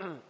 mm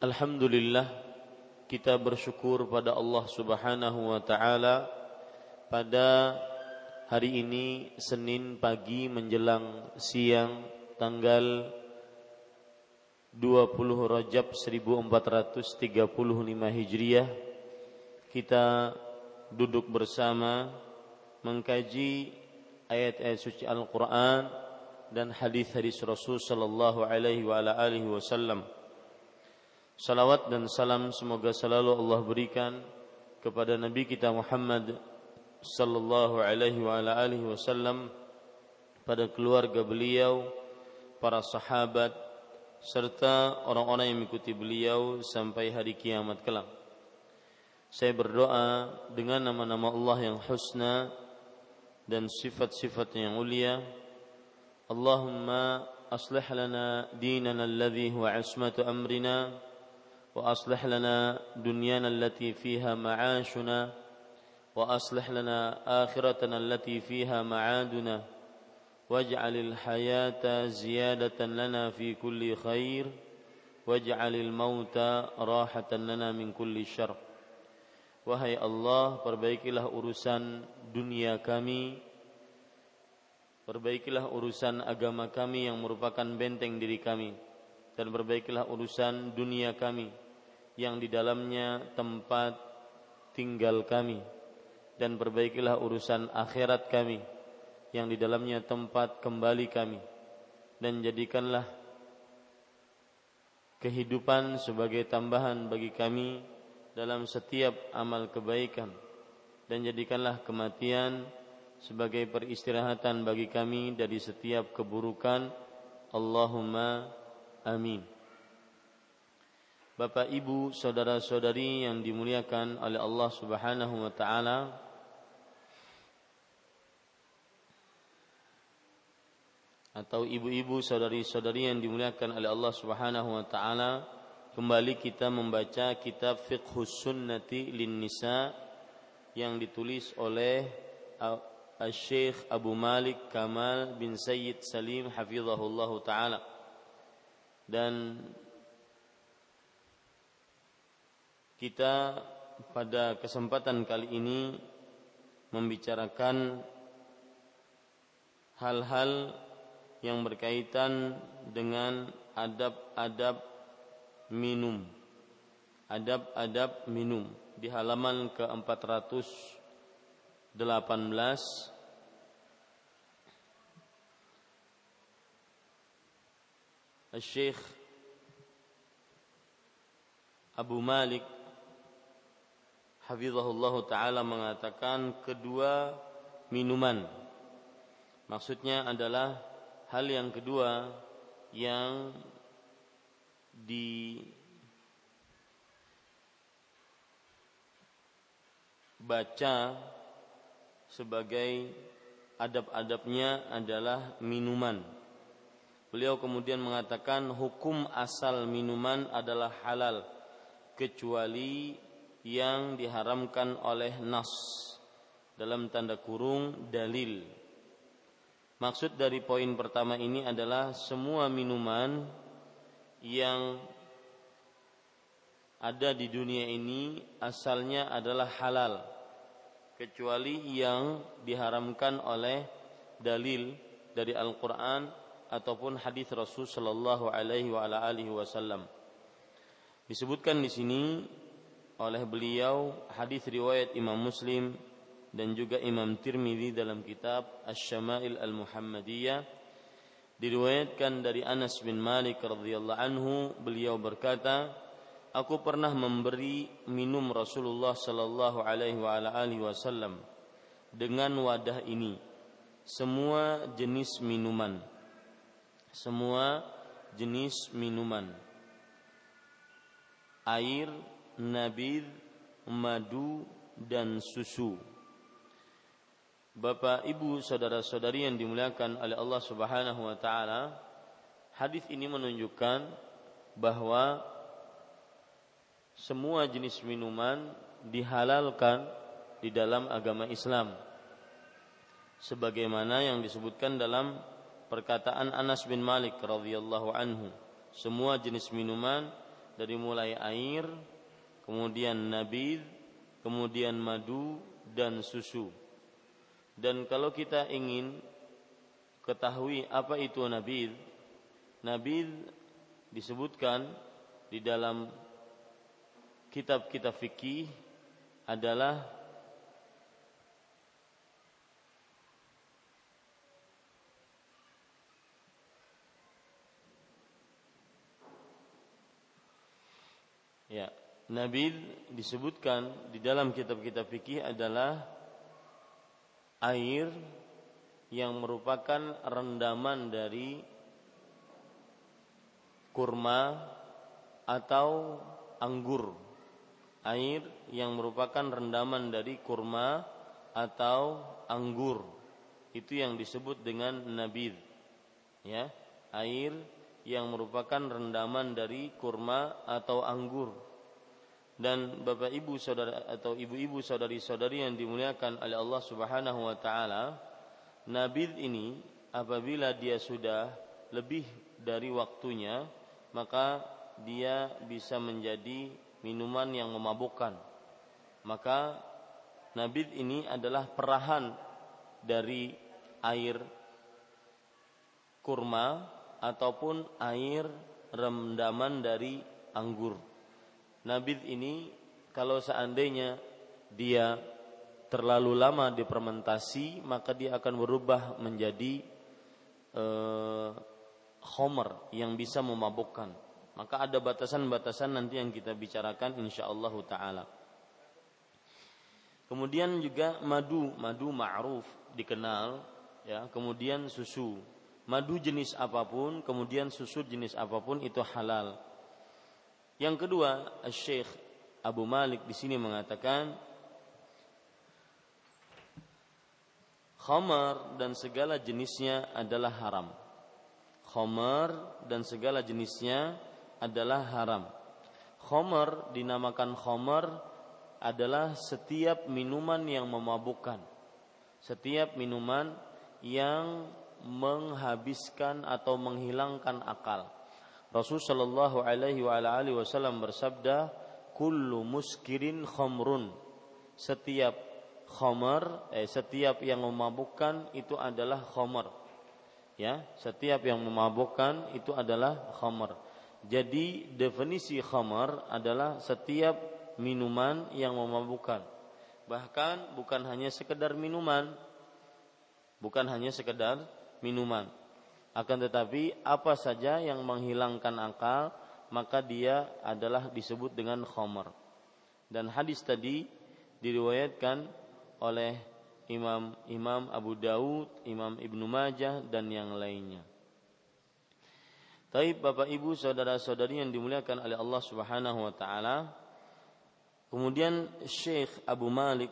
Alhamdulillah kita bersyukur pada Allah Subhanahu wa taala pada hari ini Senin pagi menjelang siang tanggal 20 Rajab 1435 Hijriah kita duduk bersama mengkaji ayat-ayat suci Al-Qur'an dan hadis-hadis Rasul sallallahu alaihi wa ala alihi wasallam. Salawat dan salam semoga selalu Allah berikan kepada Nabi kita Muhammad sallallahu alaihi wa ala alihi wasallam pada keluarga beliau, para sahabat serta orang-orang yang mengikuti beliau sampai hari kiamat kelak. Saya berdoa dengan nama-nama Allah yang husna dan sifat-sifatnya yang mulia. Allahumma aslih lana dinana alladhi huwa ismatu amrina وأصلح لنا دنيانا التي فيها معاشنا وأصلح لنا آخرتنا التي فيها معادنا واجعل الحياة زيادة لنا في كل خير واجعل الموت راحة لنا من كل شر. Wahai Allah, perbaikilah urusan dunia kami, perbaikilah urusan agama kami yang merupakan benteng diri kami. Dan perbaikilah urusan dunia kami yang di dalamnya tempat tinggal kami. Dan perbaikilah urusan akhirat kami yang di dalamnya tempat kembali kami. Dan jadikanlah kehidupan sebagai tambahan bagi kami dalam setiap amal kebaikan. Dan jadikanlah kematian sebagai peristirahatan bagi kami dari setiap keburukan. Allahumma Amin. Bapak, Ibu, saudara-saudari yang dimuliakan oleh Allah Subhanahu wa taala, atau ibu-ibu saudari-saudari yang dimuliakan oleh Allah Subhanahu wa taala, kembali kita membaca kitab Fiqhus Sunnati lin Nisa yang ditulis oleh Syekh Abu Malik Kamal bin Sayyid Salim hafizahullah taala dan kita pada kesempatan kali ini membicarakan hal-hal yang berkaitan dengan adab-adab minum. Adab-adab minum di halaman ke-418 Syekh Abu Malik Hafizahullah Ta'ala mengatakan kedua minuman Maksudnya adalah hal yang kedua yang dibaca sebagai adab-adabnya adalah minuman. Beliau kemudian mengatakan hukum asal minuman adalah halal kecuali yang diharamkan oleh nas. Dalam tanda kurung dalil. Maksud dari poin pertama ini adalah semua minuman yang ada di dunia ini asalnya adalah halal kecuali yang diharamkan oleh dalil dari Al-Qur'an ataupun hadis Rasul sallallahu alaihi wasallam. Disebutkan di sini oleh beliau hadis riwayat Imam Muslim dan juga Imam Tirmidzi dalam kitab Asy-Syama'il Al-Muhammadiyah diriwayatkan dari Anas bin Malik radhiyallahu anhu beliau berkata aku pernah memberi minum Rasulullah sallallahu alaihi wasallam dengan wadah ini semua jenis minuman semua jenis minuman air nabid madu dan susu Bapak, Ibu, saudara-saudari yang dimuliakan oleh Allah Subhanahu wa taala, hadis ini menunjukkan bahwa semua jenis minuman dihalalkan di dalam agama Islam. Sebagaimana yang disebutkan dalam perkataan Anas bin Malik radhiyallahu anhu, semua jenis minuman dari mulai air, kemudian nabid, kemudian madu dan susu. Dan kalau kita ingin ketahui apa itu nabid, nabid disebutkan di dalam kitab-kitab fikih adalah Ya, nabid disebutkan di dalam kitab-kitab fikih adalah air yang merupakan rendaman dari kurma atau anggur. Air yang merupakan rendaman dari kurma atau anggur. Itu yang disebut dengan nabid. Ya, air yang merupakan rendaman dari kurma atau anggur dan Bapak Ibu saudara atau ibu-ibu saudari-saudari yang dimuliakan oleh Allah Subhanahu wa taala, nabid ini apabila dia sudah lebih dari waktunya, maka dia bisa menjadi minuman yang memabukkan. Maka nabid ini adalah perahan dari air kurma ataupun air rendaman dari anggur. Nabid ini kalau seandainya dia terlalu lama dipermentasi maka dia akan berubah menjadi eh, homer yang bisa memabukkan. Maka ada batasan-batasan nanti yang kita bicarakan insyaallah taala. Kemudian juga madu, madu ma'ruf dikenal ya. Kemudian susu. Madu jenis apa pun, kemudian susu jenis apa pun itu halal yang kedua, Syekh Abu Malik di sini mengatakan khamar dan segala jenisnya adalah haram. Khamar dan segala jenisnya adalah haram. Khamar dinamakan khamar adalah setiap minuman yang memabukkan. Setiap minuman yang menghabiskan atau menghilangkan akal. Rasul Shallallahu Alaihi Wasallam bersabda, "Kullu muskirin khamrun." Setiap khamar eh, setiap yang memabukkan itu adalah khamar. Ya setiap yang memabukkan itu adalah khamar. Jadi definisi khamar adalah setiap minuman yang memabukkan. Bahkan bukan hanya sekedar minuman bukan hanya sekedar minuman akan tetapi apa saja yang menghilangkan akal maka dia adalah disebut dengan khamar dan hadis tadi diriwayatkan oleh Imam Imam Abu Daud, Imam Ibnu Majah dan yang lainnya. Taib Bapak Ibu saudara-saudari yang dimuliakan oleh Allah Subhanahu wa taala. Kemudian Syekh Abu Malik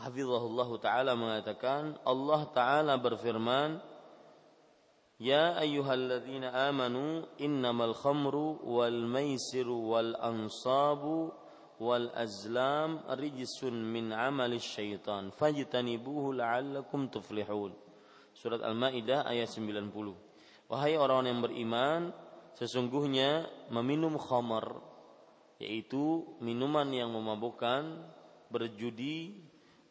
hafizahullah taala mengatakan Allah taala berfirman Ya ayyuhalladzina amanu innamal khamru wal maisiru wal ansabu wal azlam rijsun min amali syaitan fajtanibuhu la'allakum tuflihun. Surat Al-Maidah ayat 90. Wahai orang yang beriman, sesungguhnya meminum khamar yaitu minuman yang memabukkan, berjudi,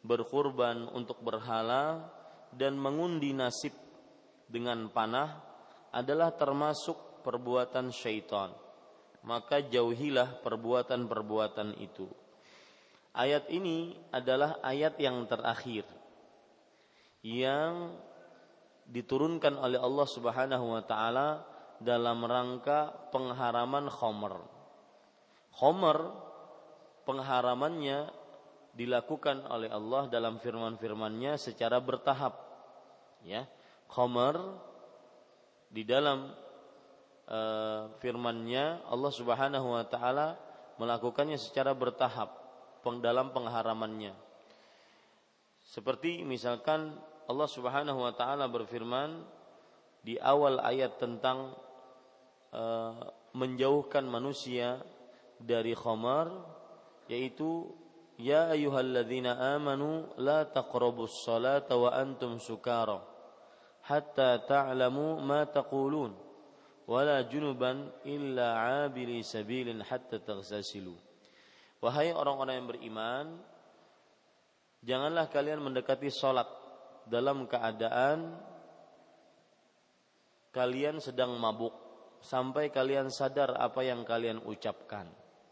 berkurban untuk berhala dan mengundi nasib dengan panah adalah termasuk perbuatan syaitan maka jauhilah perbuatan-perbuatan itu. Ayat ini adalah ayat yang terakhir yang diturunkan oleh Allah Subhanahu wa taala dalam rangka pengharaman khomer. Khomer pengharamannya dilakukan oleh Allah dalam firman-firmannya secara bertahap. Ya, khomer di dalam uh, firman-Nya Allah Subhanahu wa taala melakukannya secara bertahap dalam pengharamannya. Seperti misalkan Allah Subhanahu wa taala berfirman di awal ayat tentang uh, menjauhkan manusia dari khamar yaitu ya ayyuhalladzina amanu la taqrabus salata wa antum sukara hatta ta'lamu ma taqulun wala junuban illa abili sabilin hatta taghtasilu. Wahai orang-orang yang beriman, janganlah kalian mendekati salat dalam keadaan kalian sedang mabuk sampai kalian sadar apa yang kalian ucapkan.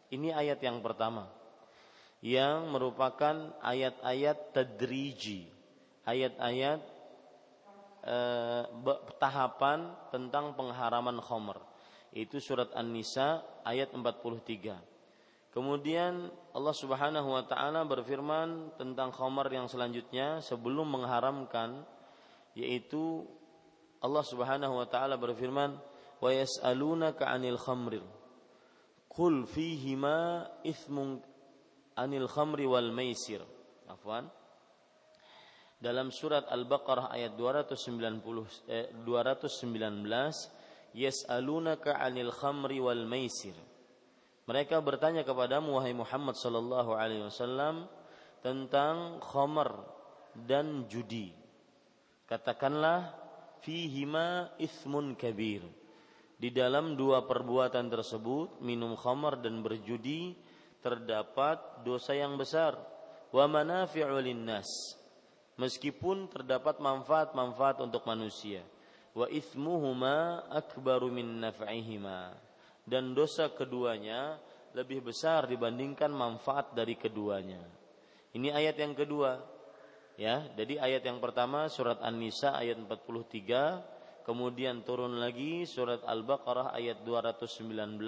Ini ayat yang pertama yang merupakan ayat-ayat tadriji, ayat-ayat eh, tahapan tentang pengharaman khomer. Itu surat An-Nisa ayat 43. Kemudian Allah Subhanahu wa taala berfirman tentang khomer yang selanjutnya sebelum mengharamkan yaitu Allah Subhanahu wa taala berfirman wa yas'alunaka 'anil khamril qul fihima ithmun anil khamri wal maisir. Afwan. Dalam surat Al-Baqarah ayat 290 eh, 219 yas'alunaka 'anil khamri wal maisir. Mereka bertanya kepadamu wahai Muhammad sallallahu alaihi wasallam tentang khamar dan judi. Katakanlah fihima ithmun kabir. Di dalam dua perbuatan tersebut minum khamar dan berjudi terdapat dosa yang besar. Wa manafi'u linnas. Meskipun terdapat manfaat-manfaat untuk manusia. Wa ithmuhuma akbaru min naf'ihima. Dan dosa keduanya lebih besar dibandingkan manfaat dari keduanya. Ini ayat yang kedua. Ya jadi ayat yang pertama surat An-Nisa ayat 43 kemudian turun lagi surat Al-Baqarah ayat 219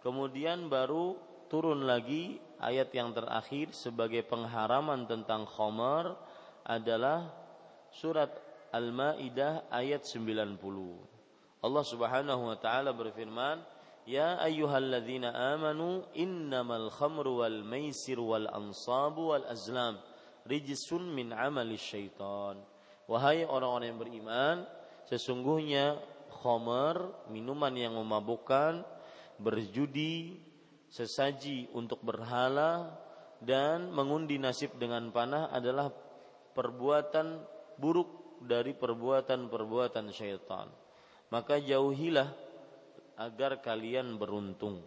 kemudian baru turun lagi ayat yang terakhir sebagai pengharaman tentang khamar adalah surat Al-Maidah ayat 90. Allah Subhanahu wa taala berfirman, "Ya ayyuhalladzina amanu innamal khamru wal maisir wal ansabu wal azlam rijsun min amali syaitan." Wahai orang-orang yang beriman, sesungguhnya khamar, minuman yang memabukkan, berjudi, sesaji untuk berhala dan mengundi nasib dengan panah adalah perbuatan buruk dari perbuatan-perbuatan syaitan. Maka jauhilah agar kalian beruntung.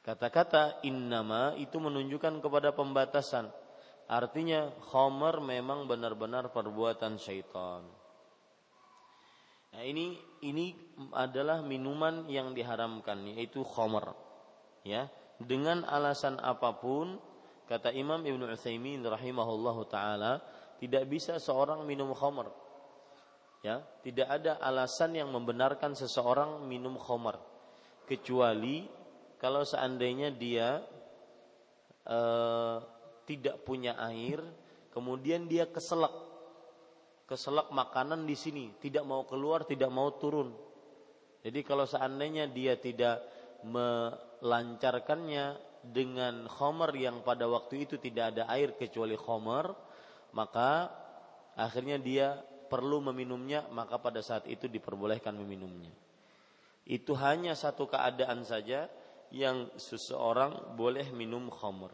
Kata-kata innama itu menunjukkan kepada pembatasan. Artinya khomer memang benar-benar perbuatan syaitan. Nah, ini ini adalah minuman yang diharamkan yaitu khomer. Ya, dengan alasan apa pun kata Imam Ibnu Utsaimin rahimahullahu taala tidak bisa seorang minum khomer. Ya, tidak ada alasan yang membenarkan seseorang minum khomer kecuali kalau seandainya dia uh, tidak punya air, kemudian dia keselak, keselak makanan di sini, tidak mau keluar, tidak mau turun. Jadi kalau seandainya dia tidak melancarkannya dengan khomer yang pada waktu itu tidak ada air kecuali khomer, maka akhirnya dia perlu meminumnya, maka pada saat itu diperbolehkan meminumnya. Itu hanya satu keadaan saja yang seseorang boleh minum khamr.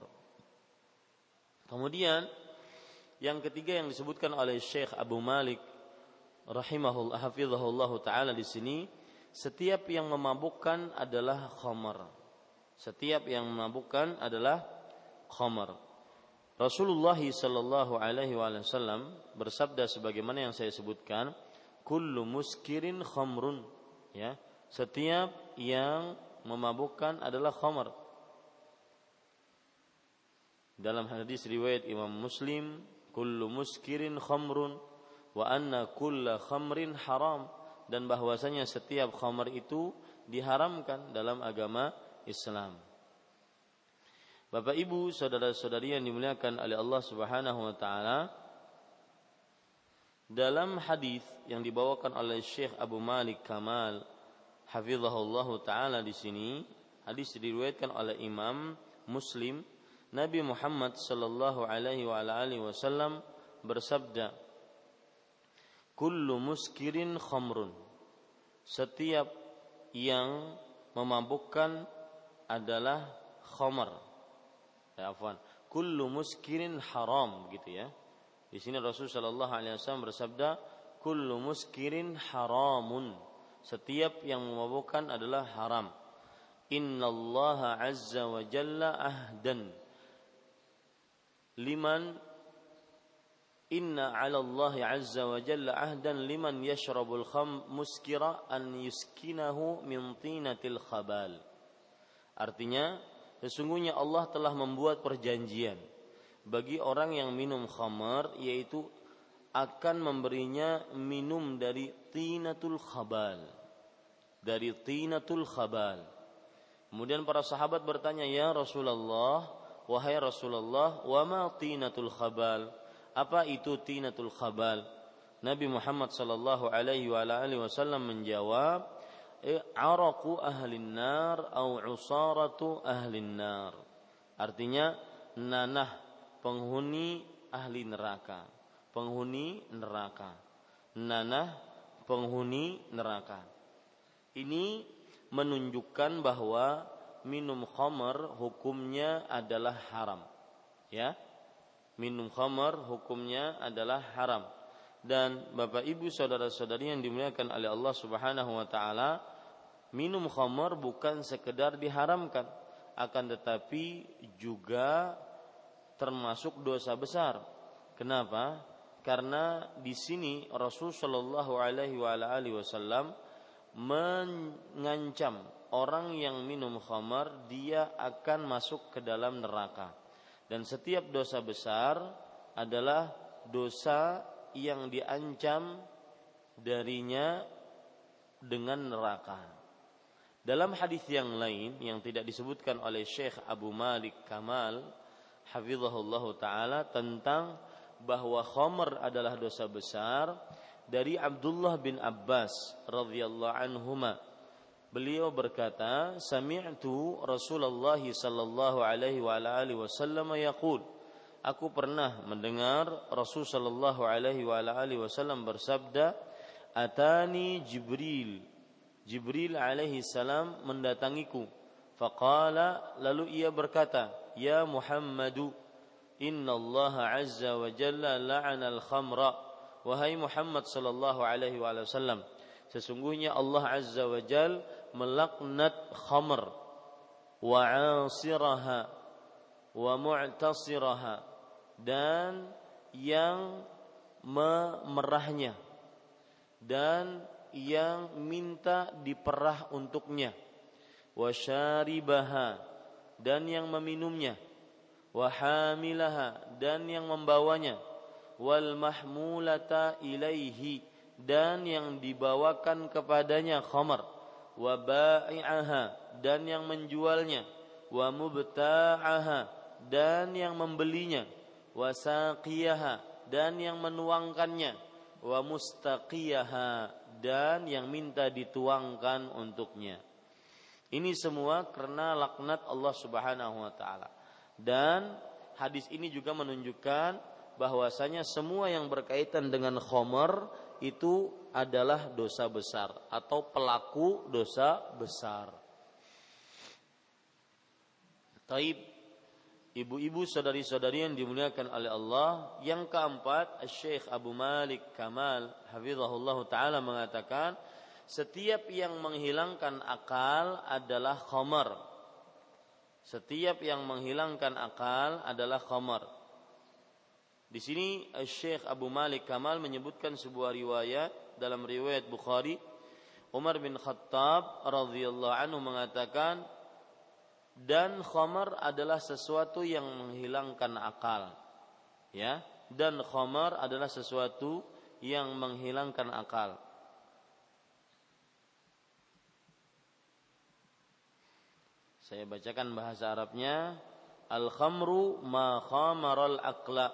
Kemudian yang ketiga yang disebutkan oleh Syekh Abu Malik rahimahullah hafizahullah taala di sini setiap yang memabukkan adalah khamar. Setiap yang memabukkan adalah khamar. Rasulullah sallallahu alaihi wasallam bersabda sebagaimana yang saya sebutkan, kullu muskirin khamrun, ya. Setiap yang memabukkan adalah khamar dalam hadis riwayat Imam Muslim kullu muskirin khamrun wa anna kulla khamrin haram dan bahwasanya setiap khamr itu diharamkan dalam agama Islam. Bapak Ibu, saudara-saudari yang dimuliakan oleh Allah Subhanahu wa taala, dalam hadis yang dibawakan oleh Syekh Abu Malik Kamal hafizahullah taala di sini, hadis diriwayatkan oleh Imam Muslim Nabi Muhammad sallallahu alaihi wa alihi wasallam bersabda Kullu muskirin khamrun Setiap yang memabukkan adalah khamar. Ya afwan. Kullu muskirin haram gitu ya. Di sini Rasul sallallahu alaihi wasallam bersabda kullu muskirin haramun. Setiap yang memabukkan adalah haram. Innallaha azza wa jalla ahdan liman inna 'ala Allah 'azza wa jalla ahdan liman yashrabul kham muskira an yuskinahu min tinatil khabal. Artinya sesungguhnya Allah telah membuat perjanjian bagi orang yang minum khamar yaitu akan memberinya minum dari tinatul khabal. Dari tinatul khabal. Kemudian para sahabat bertanya, "Ya Rasulullah, wahai Rasulullah, wa ma tinatul khabal? Apa itu tinatul khabal? Nabi Muhammad sallallahu alaihi wasallam menjawab, araku ahlin nar au usaratu ahlin nar. Artinya nanah penghuni ahli neraka. Penghuni neraka. Nanah penghuni neraka. Ini menunjukkan bahwa minum khamar hukumnya adalah haram. Ya. Minum khamar hukumnya adalah haram. Dan Bapak Ibu saudara-saudari yang dimuliakan oleh Allah Subhanahu wa taala, minum khamar bukan sekedar diharamkan, akan tetapi juga termasuk dosa besar. Kenapa? Karena di sini Rasul Shallallahu Alaihi Wasallam mengancam orang yang minum khamar dia akan masuk ke dalam neraka. Dan setiap dosa besar adalah dosa yang diancam darinya dengan neraka. Dalam hadis yang lain yang tidak disebutkan oleh Syekh Abu Malik Kamal hafizahullah taala tentang bahwa khamar adalah dosa besar dari Abdullah bin Abbas radhiyallahu anhuma Beliau berkata, "Sami'tu Rasulullah sallallahu alaihi wa alihi wasallam yaqul" Aku pernah mendengar Rasul sallallahu alaihi wa wasallam bersabda, "Atani Jibril." Jibril alaihi salam mendatangiku. Faqala lalu ia berkata, "Ya Muhammadu, inna Allah azza wa jalla la'ana al-khamra." Wahai Muhammad sallallahu alaihi wasallam, sesungguhnya Allah azza wa jalla melaknat khamr wa 'asiraha wa mu'tasiraha dan yang memerahnya dan yang minta diperah untuknya. Wasyaribaha dan yang meminumnya. Wahamilaha dan yang membawanya. Wal mahmulata ilaihi dan yang dibawakan kepadanya khamar. Wa ba'i'aha dan yang menjualnya. Wa mubta'aha dan yang membelinya wa saqiyaha dan yang menuangkannya wa mustaqiyaha dan yang minta dituangkan untuknya. Ini semua karena laknat Allah Subhanahu wa taala. Dan hadis ini juga menunjukkan bahwasanya semua yang berkaitan dengan khomer itu adalah dosa besar atau pelaku dosa besar. Taib ibu-ibu saudari-saudari yang dimuliakan oleh Allah. Yang keempat, Syekh Abu Malik Kamal hafizahullah taala mengatakan setiap yang menghilangkan akal adalah khamar. Setiap yang menghilangkan akal adalah khamar. Di sini Syekh Abu Malik Kamal menyebutkan sebuah riwayat dalam riwayat Bukhari Umar bin Khattab radhiyallahu anhu mengatakan dan khamar adalah sesuatu yang menghilangkan akal ya. Dan khamar adalah sesuatu yang menghilangkan akal. Saya bacakan bahasa Arabnya. Al khamru ma khamaral akla.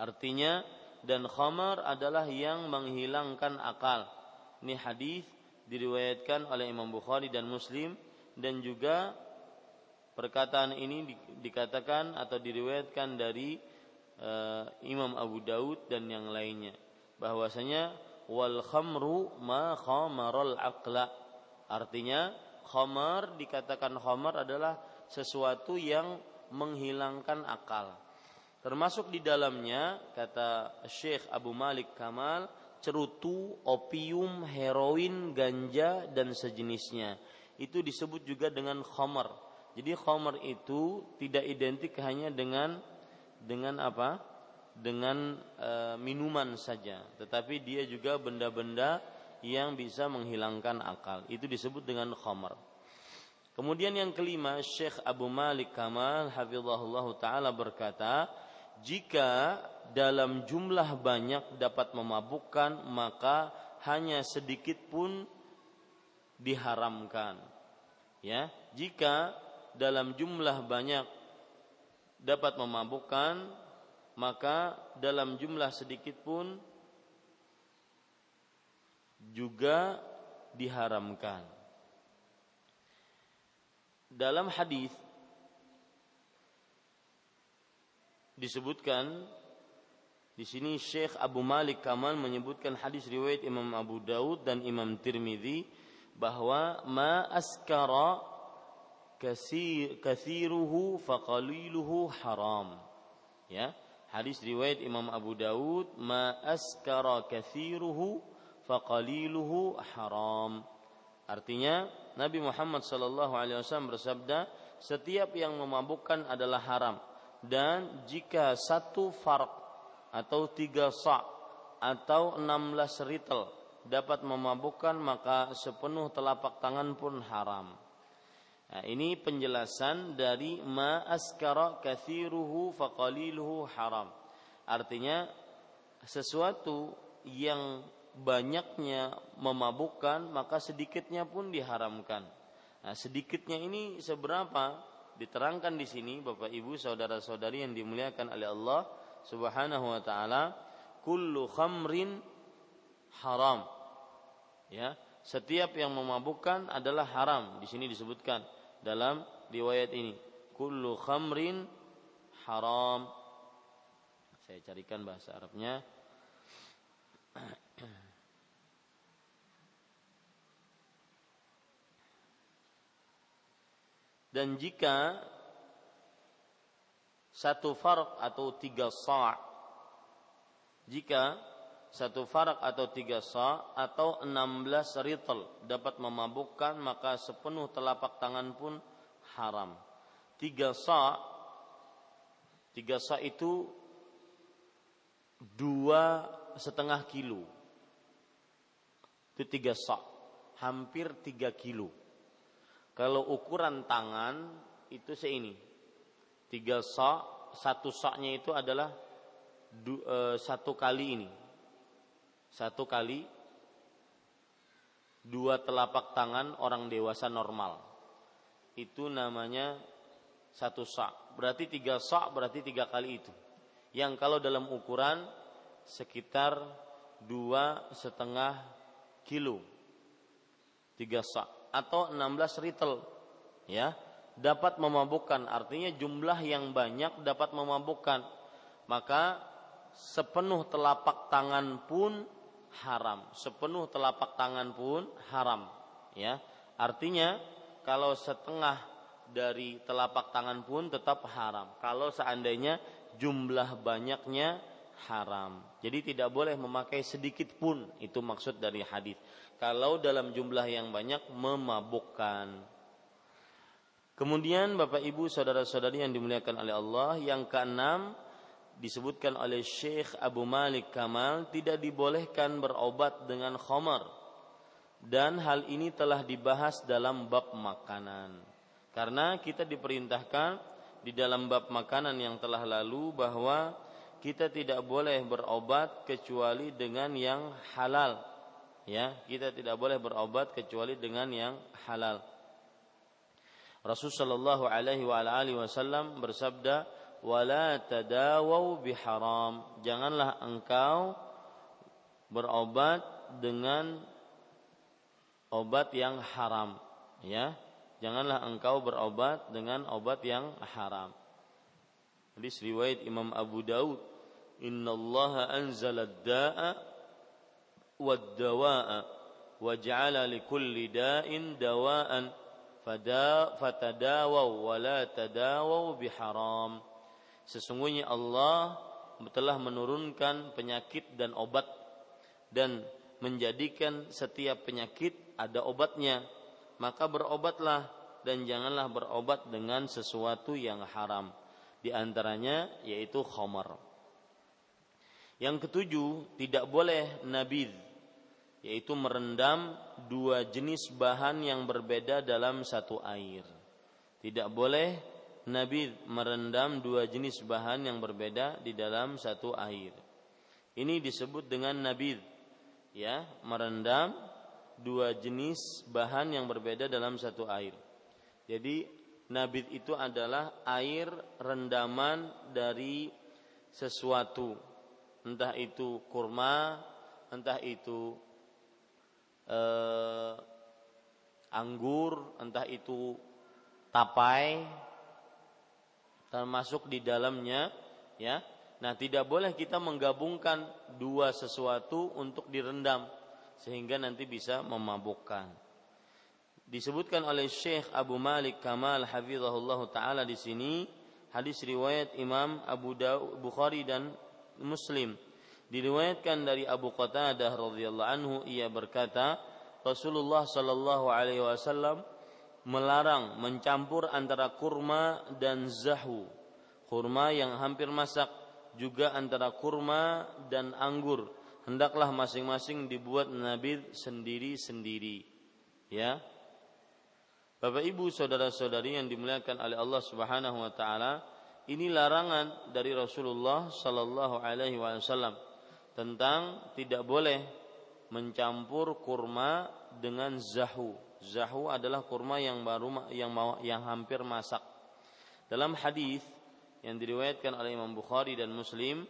Artinya dan khamar adalah yang menghilangkan akal. Ini hadis diriwayatkan oleh Imam Bukhari dan Muslim dan juga Perkataan ini di, dikatakan atau diriwayatkan dari uh, Imam Abu Daud dan yang lainnya. Bahwasanya wal khamru ma khamaral aqla. Artinya khamar dikatakan khamar adalah sesuatu yang menghilangkan akal. Termasuk di dalamnya kata Syekh Abu Malik Kamal cerutu, opium, heroin, ganja dan sejenisnya. Itu disebut juga dengan khamar jadi khamar itu tidak identik hanya dengan dengan apa? Dengan e, minuman saja, tetapi dia juga benda-benda yang bisa menghilangkan akal. Itu disebut dengan khamar. Kemudian yang kelima, Syekh Abu Malik Kamal hafizahullah taala berkata, jika dalam jumlah banyak dapat memabukkan, maka hanya sedikit pun diharamkan. Ya, jika dalam jumlah banyak dapat memabukkan maka dalam jumlah sedikit pun juga diharamkan. Dalam hadis disebutkan di sini Syekh Abu Malik Kamal menyebutkan hadis riwayat Imam Abu Daud dan Imam Tirmidzi bahwa ma askara kathiruhu faqaliluhu haram. Ya, hadis riwayat Imam Abu Daud ma askara kathiruhu faqaliluhu haram. Artinya Nabi Muhammad sallallahu alaihi wasallam bersabda, setiap yang memabukkan adalah haram dan jika satu farq atau tiga sa' atau enam belas ritel dapat memabukkan maka sepenuh telapak tangan pun haram. Nah, ini penjelasan dari ma askara kathiruhu faqaliluhu haram. Artinya sesuatu yang banyaknya memabukkan maka sedikitnya pun diharamkan. Nah, sedikitnya ini seberapa? Diterangkan di sini Bapak Ibu saudara-saudari yang dimuliakan oleh Allah Subhanahu wa taala, kullu khamrin haram. Ya, setiap yang memabukkan adalah haram. Di sini disebutkan dalam riwayat ini. Kullu khamrin haram. Saya carikan bahasa Arabnya. Dan jika satu farq atau tiga sa' jika satu farak atau tiga sa atau enam belas ritel. Dapat memabukkan maka sepenuh telapak tangan pun haram. Tiga sa tiga sa itu dua setengah kilo. Itu tiga sok hampir tiga kilo. Kalau ukuran tangan itu seini. Tiga sok satu soknya itu adalah du, e, satu kali ini satu kali dua telapak tangan orang dewasa normal. Itu namanya satu sak. Berarti tiga sak berarti tiga kali itu. Yang kalau dalam ukuran sekitar dua setengah kilo. Tiga sak. Atau 16 ritel ya. Dapat memabukkan. Artinya jumlah yang banyak dapat memabukkan. Maka sepenuh telapak tangan pun haram sepenuh telapak tangan pun haram ya artinya kalau setengah dari telapak tangan pun tetap haram kalau seandainya jumlah banyaknya haram. Jadi tidak boleh memakai sedikit pun itu maksud dari hadis. Kalau dalam jumlah yang banyak memabukkan. Kemudian Bapak Ibu saudara-saudari yang dimuliakan oleh Allah, yang keenam disebutkan oleh Syekh Abu Malik Kamal tidak dibolehkan berobat dengan khamar. Dan hal ini telah dibahas dalam bab makanan. Karena kita diperintahkan di dalam bab makanan yang telah lalu bahwa kita tidak boleh berobat kecuali dengan yang halal. Ya, kita tidak boleh berobat kecuali dengan yang halal. Rasulullah Shallallahu alaihi wasallam bersabda, "Wala tadawau biharam." Janganlah engkau berobat dengan obat yang haram, ya. Janganlah engkau berobat dengan obat yang haram. Hadis riwayat Imam Abu Daud Inna Allah anzala ad-da'a wad-dawa'a wa ja'ala likulli da'in dawa'an fatadawaw wa la tadawaw biharam Sesungguhnya Allah telah menurunkan penyakit dan obat dan menjadikan setiap penyakit ada obatnya. Maka berobatlah dan janganlah berobat dengan sesuatu yang haram. Di antaranya yaitu khamar. Yang ketujuh, tidak boleh nabid, yaitu merendam dua jenis bahan yang berbeda dalam satu air. Tidak boleh nabid merendam dua jenis bahan yang berbeda di dalam satu air. Ini disebut dengan nabid, ya, merendam dua jenis bahan yang berbeda dalam satu air. Jadi nabid itu adalah air rendaman dari sesuatu entah itu kurma, entah itu eh, anggur, entah itu tapai, termasuk di dalamnya, ya. Nah, tidak boleh kita menggabungkan dua sesuatu untuk direndam sehingga nanti bisa memabukkan. Disebutkan oleh Syekh Abu Malik Kamal hafizahullah taala di sini hadis riwayat Imam Abu Dawud Bukhari dan Muslim. Diriwayatkan dari Abu Qatadah radhiyallahu anhu ia berkata, Rasulullah sallallahu alaihi wasallam melarang mencampur antara kurma dan zahu. Kurma yang hampir masak juga antara kurma dan anggur. Hendaklah masing-masing dibuat nabid sendiri-sendiri. Ya. Bapak Ibu saudara-saudari yang dimuliakan oleh Allah Subhanahu wa taala, ini larangan dari Rasulullah Sallallahu Alaihi Wasallam tentang tidak boleh mencampur kurma dengan zahu. Zahu adalah kurma yang baru yang yang hampir masak. Dalam hadis yang diriwayatkan oleh Imam Bukhari dan Muslim,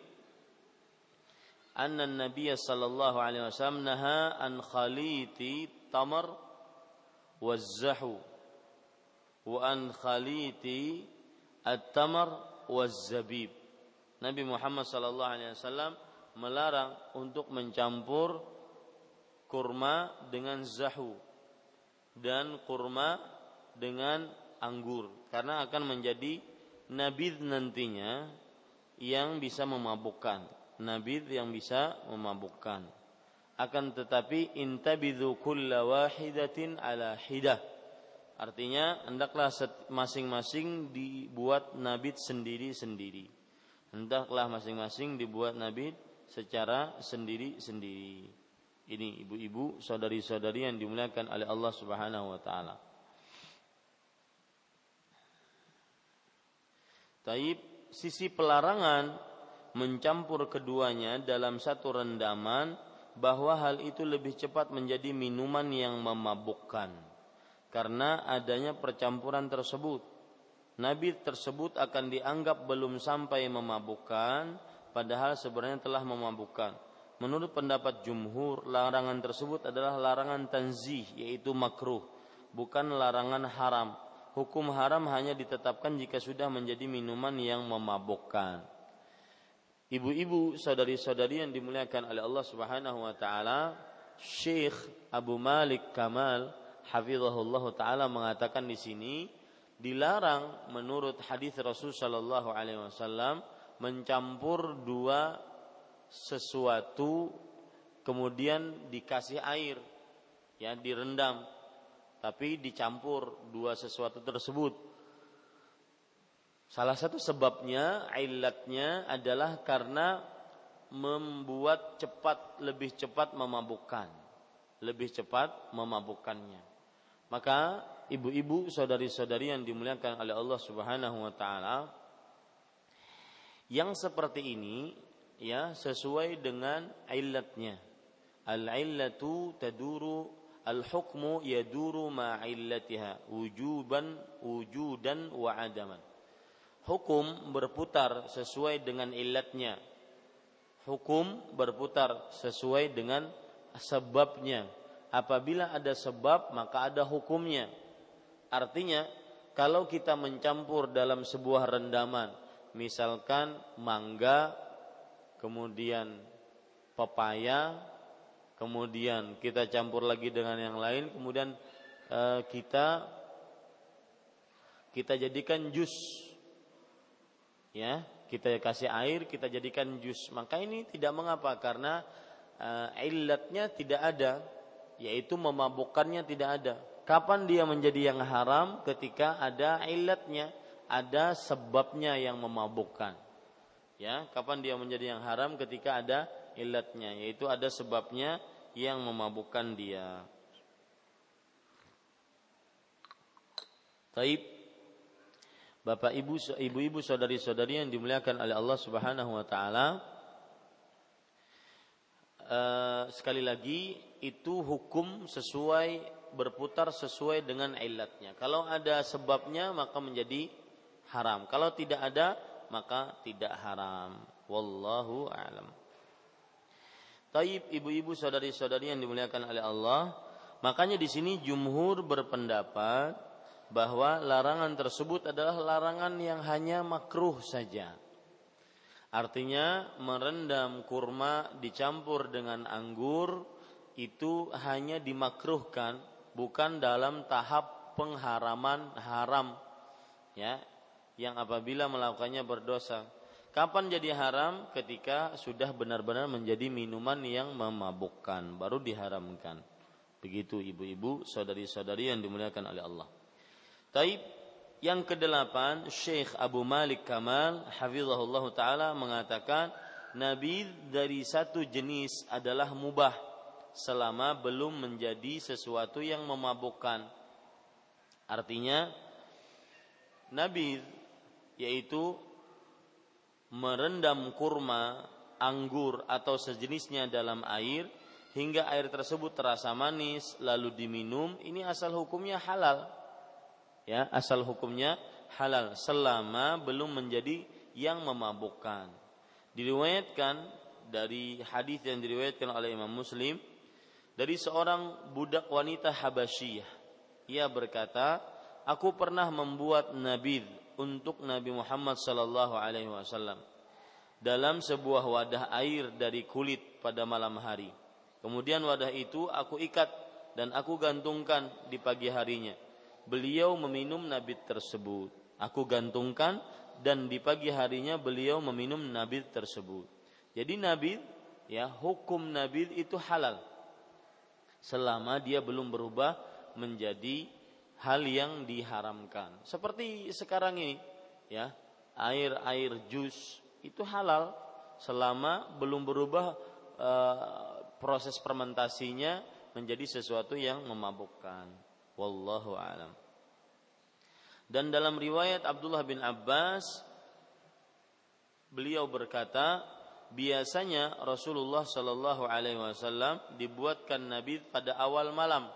anna Nabi sallallahu alaihi wasallam naha an khaliti tamar zahu wa an khaliti at-tamar wazabib. Nabi Muhammad sallallahu alaihi wasallam melarang untuk mencampur kurma dengan zahu dan kurma dengan anggur karena akan menjadi nabid nantinya yang bisa memabukkan nabid yang bisa memabukkan akan tetapi intabidhu kulla wahidatin ala hidah Artinya hendaklah masing-masing dibuat nabit sendiri-sendiri. Hendaklah masing-masing dibuat nabit secara sendiri-sendiri. Ini ibu-ibu, saudari-saudari yang dimuliakan oleh Allah Subhanahu wa taala. Taib sisi pelarangan mencampur keduanya dalam satu rendaman bahwa hal itu lebih cepat menjadi minuman yang memabukkan karena adanya percampuran tersebut. Nabi tersebut akan dianggap belum sampai memabukkan padahal sebenarnya telah memabukkan. Menurut pendapat jumhur, larangan tersebut adalah larangan tanzih yaitu makruh, bukan larangan haram. Hukum haram hanya ditetapkan jika sudah menjadi minuman yang memabukkan. Ibu-ibu, saudari-saudari yang dimuliakan oleh Allah Subhanahu wa taala, Syekh Abu Malik Kamal hafizahullah taala mengatakan di sini dilarang menurut hadis Rasul sallallahu alaihi wasallam mencampur dua sesuatu kemudian dikasih air ya direndam tapi dicampur dua sesuatu tersebut. Salah satu sebabnya ilatnya adalah karena membuat cepat lebih cepat memabukkan lebih cepat memabukkannya. Maka ibu-ibu saudari-saudari yang dimuliakan oleh Allah Subhanahu wa taala yang seperti ini ya sesuai dengan illatnya. Al-illatu taduru al-hukmu yaduru ma illatiha wujuban wujudan wa adaman. Hukum berputar sesuai dengan illatnya. Hukum berputar sesuai dengan sebabnya. Apabila ada sebab maka ada hukumnya. Artinya kalau kita mencampur dalam sebuah rendaman, misalkan mangga kemudian pepaya, kemudian kita campur lagi dengan yang lain, kemudian e, kita kita jadikan jus, ya kita kasih air, kita jadikan jus. Maka ini tidak mengapa karena e, illatnya tidak ada, yaitu memabukkannya tidak ada. Kapan dia menjadi yang haram? Ketika ada illatnya, ada sebabnya yang memabukkan ya kapan dia menjadi yang haram ketika ada ilatnya yaitu ada sebabnya yang memabukkan dia Taib Bapak Ibu ibu-ibu saudari-saudari yang dimuliakan oleh Allah Subhanahu wa taala uh, sekali lagi itu hukum sesuai berputar sesuai dengan ilatnya. Kalau ada sebabnya maka menjadi haram. Kalau tidak ada maka tidak haram. Wallahu a'lam. Taib ibu-ibu saudari-saudari yang dimuliakan oleh Allah, makanya di sini jumhur berpendapat bahwa larangan tersebut adalah larangan yang hanya makruh saja. Artinya merendam kurma dicampur dengan anggur itu hanya dimakruhkan bukan dalam tahap pengharaman haram ya yang apabila melakukannya berdosa. Kapan jadi haram? Ketika sudah benar-benar menjadi minuman yang memabukkan, baru diharamkan. Begitu ibu-ibu, saudari-saudari yang dimuliakan oleh Allah. Taib yang kedelapan, Syekh Abu Malik Kamal, hafizahullah taala mengatakan, Nabi dari satu jenis adalah mubah selama belum menjadi sesuatu yang memabukkan. Artinya, Nabi yaitu merendam kurma, anggur atau sejenisnya dalam air hingga air tersebut terasa manis lalu diminum, ini asal hukumnya halal. Ya, asal hukumnya halal selama belum menjadi yang memabukkan. Diriwayatkan dari hadis yang diriwayatkan oleh Imam Muslim dari seorang budak wanita Habasyiyah. Ia berkata, "Aku pernah membuat nabid untuk Nabi Muhammad sallallahu alaihi wasallam dalam sebuah wadah air dari kulit pada malam hari. Kemudian wadah itu aku ikat dan aku gantungkan di pagi harinya. Beliau meminum nabit tersebut. Aku gantungkan dan di pagi harinya beliau meminum nabit tersebut. Jadi nabit ya hukum nabit itu halal selama dia belum berubah menjadi hal yang diharamkan. Seperti sekarang ini, ya, air-air jus itu halal selama belum berubah e, proses fermentasinya menjadi sesuatu yang memabukkan. Wallahu alam. Dan dalam riwayat Abdullah bin Abbas beliau berkata, biasanya Rasulullah Shallallahu alaihi wasallam dibuatkan nabi pada awal malam.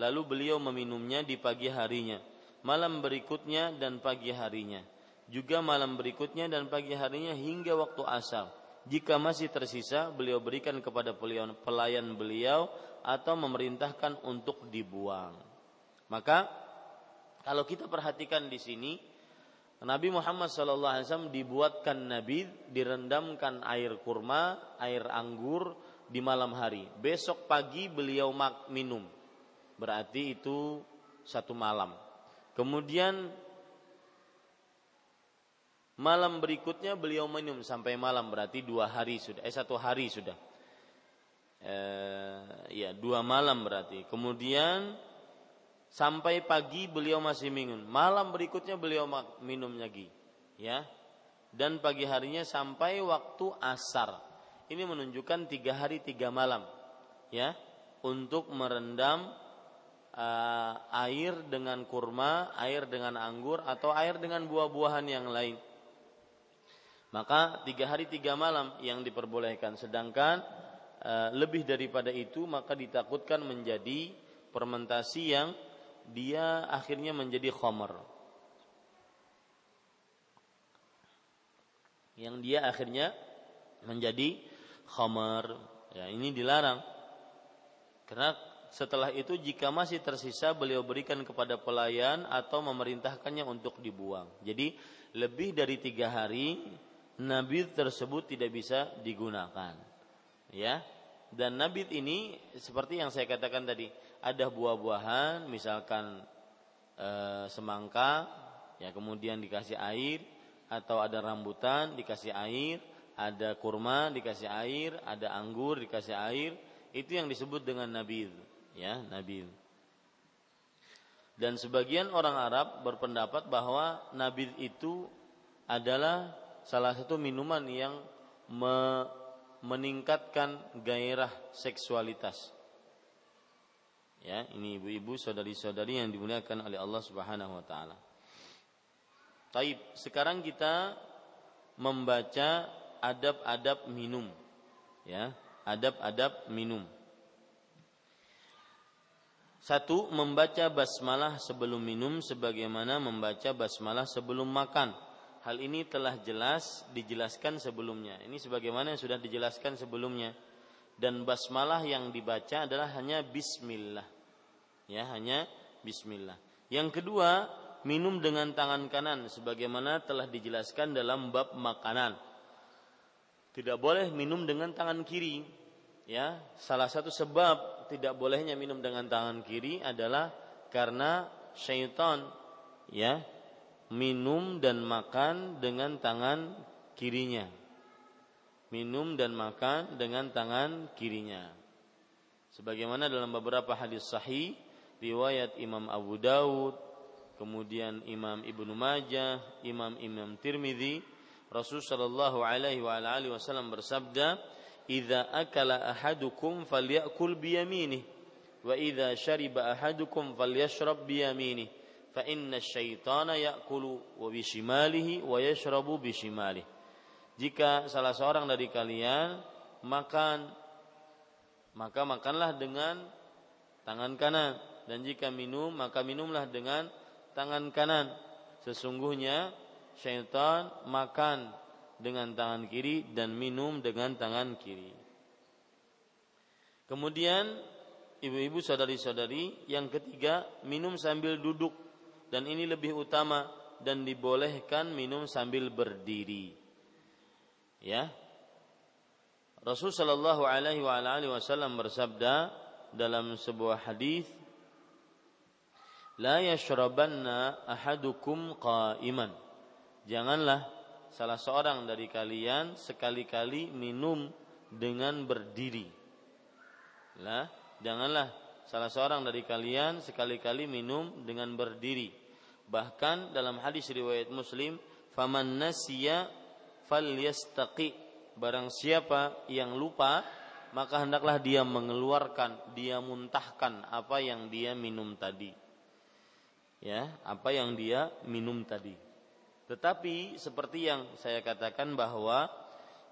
Lalu beliau meminumnya di pagi harinya, malam berikutnya dan pagi harinya. Juga malam berikutnya dan pagi harinya hingga waktu asar. Jika masih tersisa, beliau berikan kepada pelayan beliau atau memerintahkan untuk dibuang. Maka kalau kita perhatikan di sini, Nabi Muhammad SAW dibuatkan Nabi direndamkan air kurma, air anggur di malam hari. Besok pagi beliau minum. Berarti itu satu malam. Kemudian malam berikutnya beliau minum sampai malam berarti dua hari sudah. Eh satu hari sudah. Eh, ya dua malam berarti. Kemudian sampai pagi beliau masih minum. Malam berikutnya beliau minum lagi, ya. Dan pagi harinya sampai waktu asar. Ini menunjukkan tiga hari tiga malam, ya, untuk merendam uh, air dengan kurma, air dengan anggur, atau air dengan buah-buahan yang lain. Maka tiga hari tiga malam yang diperbolehkan. Sedangkan uh, lebih daripada itu maka ditakutkan menjadi fermentasi yang dia akhirnya menjadi khomer. Yang dia akhirnya menjadi khomer. Ya, ini dilarang. Karena setelah itu jika masih tersisa beliau berikan kepada pelayan atau memerintahkannya untuk dibuang. Jadi lebih dari tiga hari nabi tersebut tidak bisa digunakan. Ya, dan nabit ini seperti yang saya katakan tadi ada buah-buahan misalkan e, semangka ya kemudian dikasih air atau ada rambutan dikasih air ada kurma dikasih air ada anggur dikasih air itu yang disebut dengan nabil ya nabil dan sebagian orang Arab berpendapat bahwa nabil itu adalah salah satu minuman yang me meningkatkan gairah seksualitas Ya, ini ibu-ibu, saudari-saudari yang dimuliakan oleh Allah Subhanahu wa taala. Taib, sekarang kita membaca adab-adab minum. Ya, adab-adab minum. Satu, membaca basmalah sebelum minum sebagaimana membaca basmalah sebelum makan. Hal ini telah jelas dijelaskan sebelumnya. Ini sebagaimana yang sudah dijelaskan sebelumnya. Dan basmalah yang dibaca adalah hanya bismillah ya hanya bismillah. Yang kedua, minum dengan tangan kanan sebagaimana telah dijelaskan dalam bab makanan. Tidak boleh minum dengan tangan kiri. Ya, salah satu sebab tidak bolehnya minum dengan tangan kiri adalah karena syaitan ya minum dan makan dengan tangan kirinya. Minum dan makan dengan tangan kirinya. Sebagaimana dalam beberapa hadis sahih riwayat Imam Abu Daud, kemudian Imam Ibnu Majah, Imam Imam Tirmidzi, Rasul sallallahu alaihi wasallam bersabda, "Idza akala ahadukum falyakul bi yaminih, wa idza shariba ahadukum falyashrab bi yaminih, fa inna asyaitana ya'kulu wa bi shimalihi wa yashrabu bi shimalihi." Jika salah seorang dari kalian makan maka makanlah dengan tangan kanan dan jika minum maka minumlah dengan tangan kanan. Sesungguhnya syaitan makan dengan tangan kiri dan minum dengan tangan kiri. Kemudian ibu-ibu saudari-saudari yang ketiga minum sambil duduk dan ini lebih utama dan dibolehkan minum sambil berdiri. Ya. Rasul sallallahu alaihi wasallam bersabda dalam sebuah hadis La yashrabanna ahadukum qa'iman. Janganlah salah seorang dari kalian sekali-kali minum dengan berdiri. Lah, janganlah salah seorang dari kalian sekali-kali minum dengan berdiri. Bahkan dalam hadis riwayat Muslim, "Faman nasiya falyastaqi." barang siapa yang lupa maka hendaklah dia mengeluarkan, dia muntahkan apa yang dia minum tadi. Ya, apa yang dia minum tadi. Tetapi seperti yang saya katakan bahwa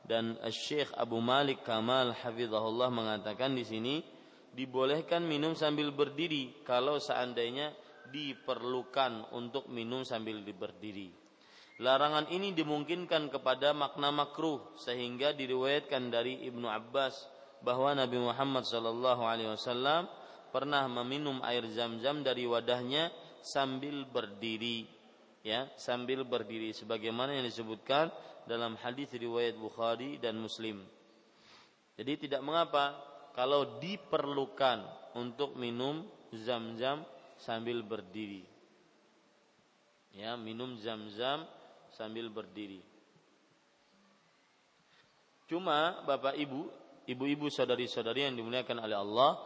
dan Syekh Abu Malik Kamal hafizahullah mengatakan di sini dibolehkan minum sambil berdiri kalau seandainya diperlukan untuk minum sambil berdiri. Larangan ini dimungkinkan kepada makna makruh sehingga diriwayatkan dari Ibnu Abbas bahwa Nabi Muhammad sallallahu alaihi wasallam pernah meminum air zam-zam dari wadahnya sambil berdiri ya sambil berdiri sebagaimana yang disebutkan dalam hadis riwayat Bukhari dan Muslim. Jadi tidak mengapa kalau diperlukan untuk minum zam-zam sambil berdiri. Ya, minum zam-zam sambil berdiri. Cuma Bapak Ibu, ibu-ibu saudari-saudari yang dimuliakan oleh Allah,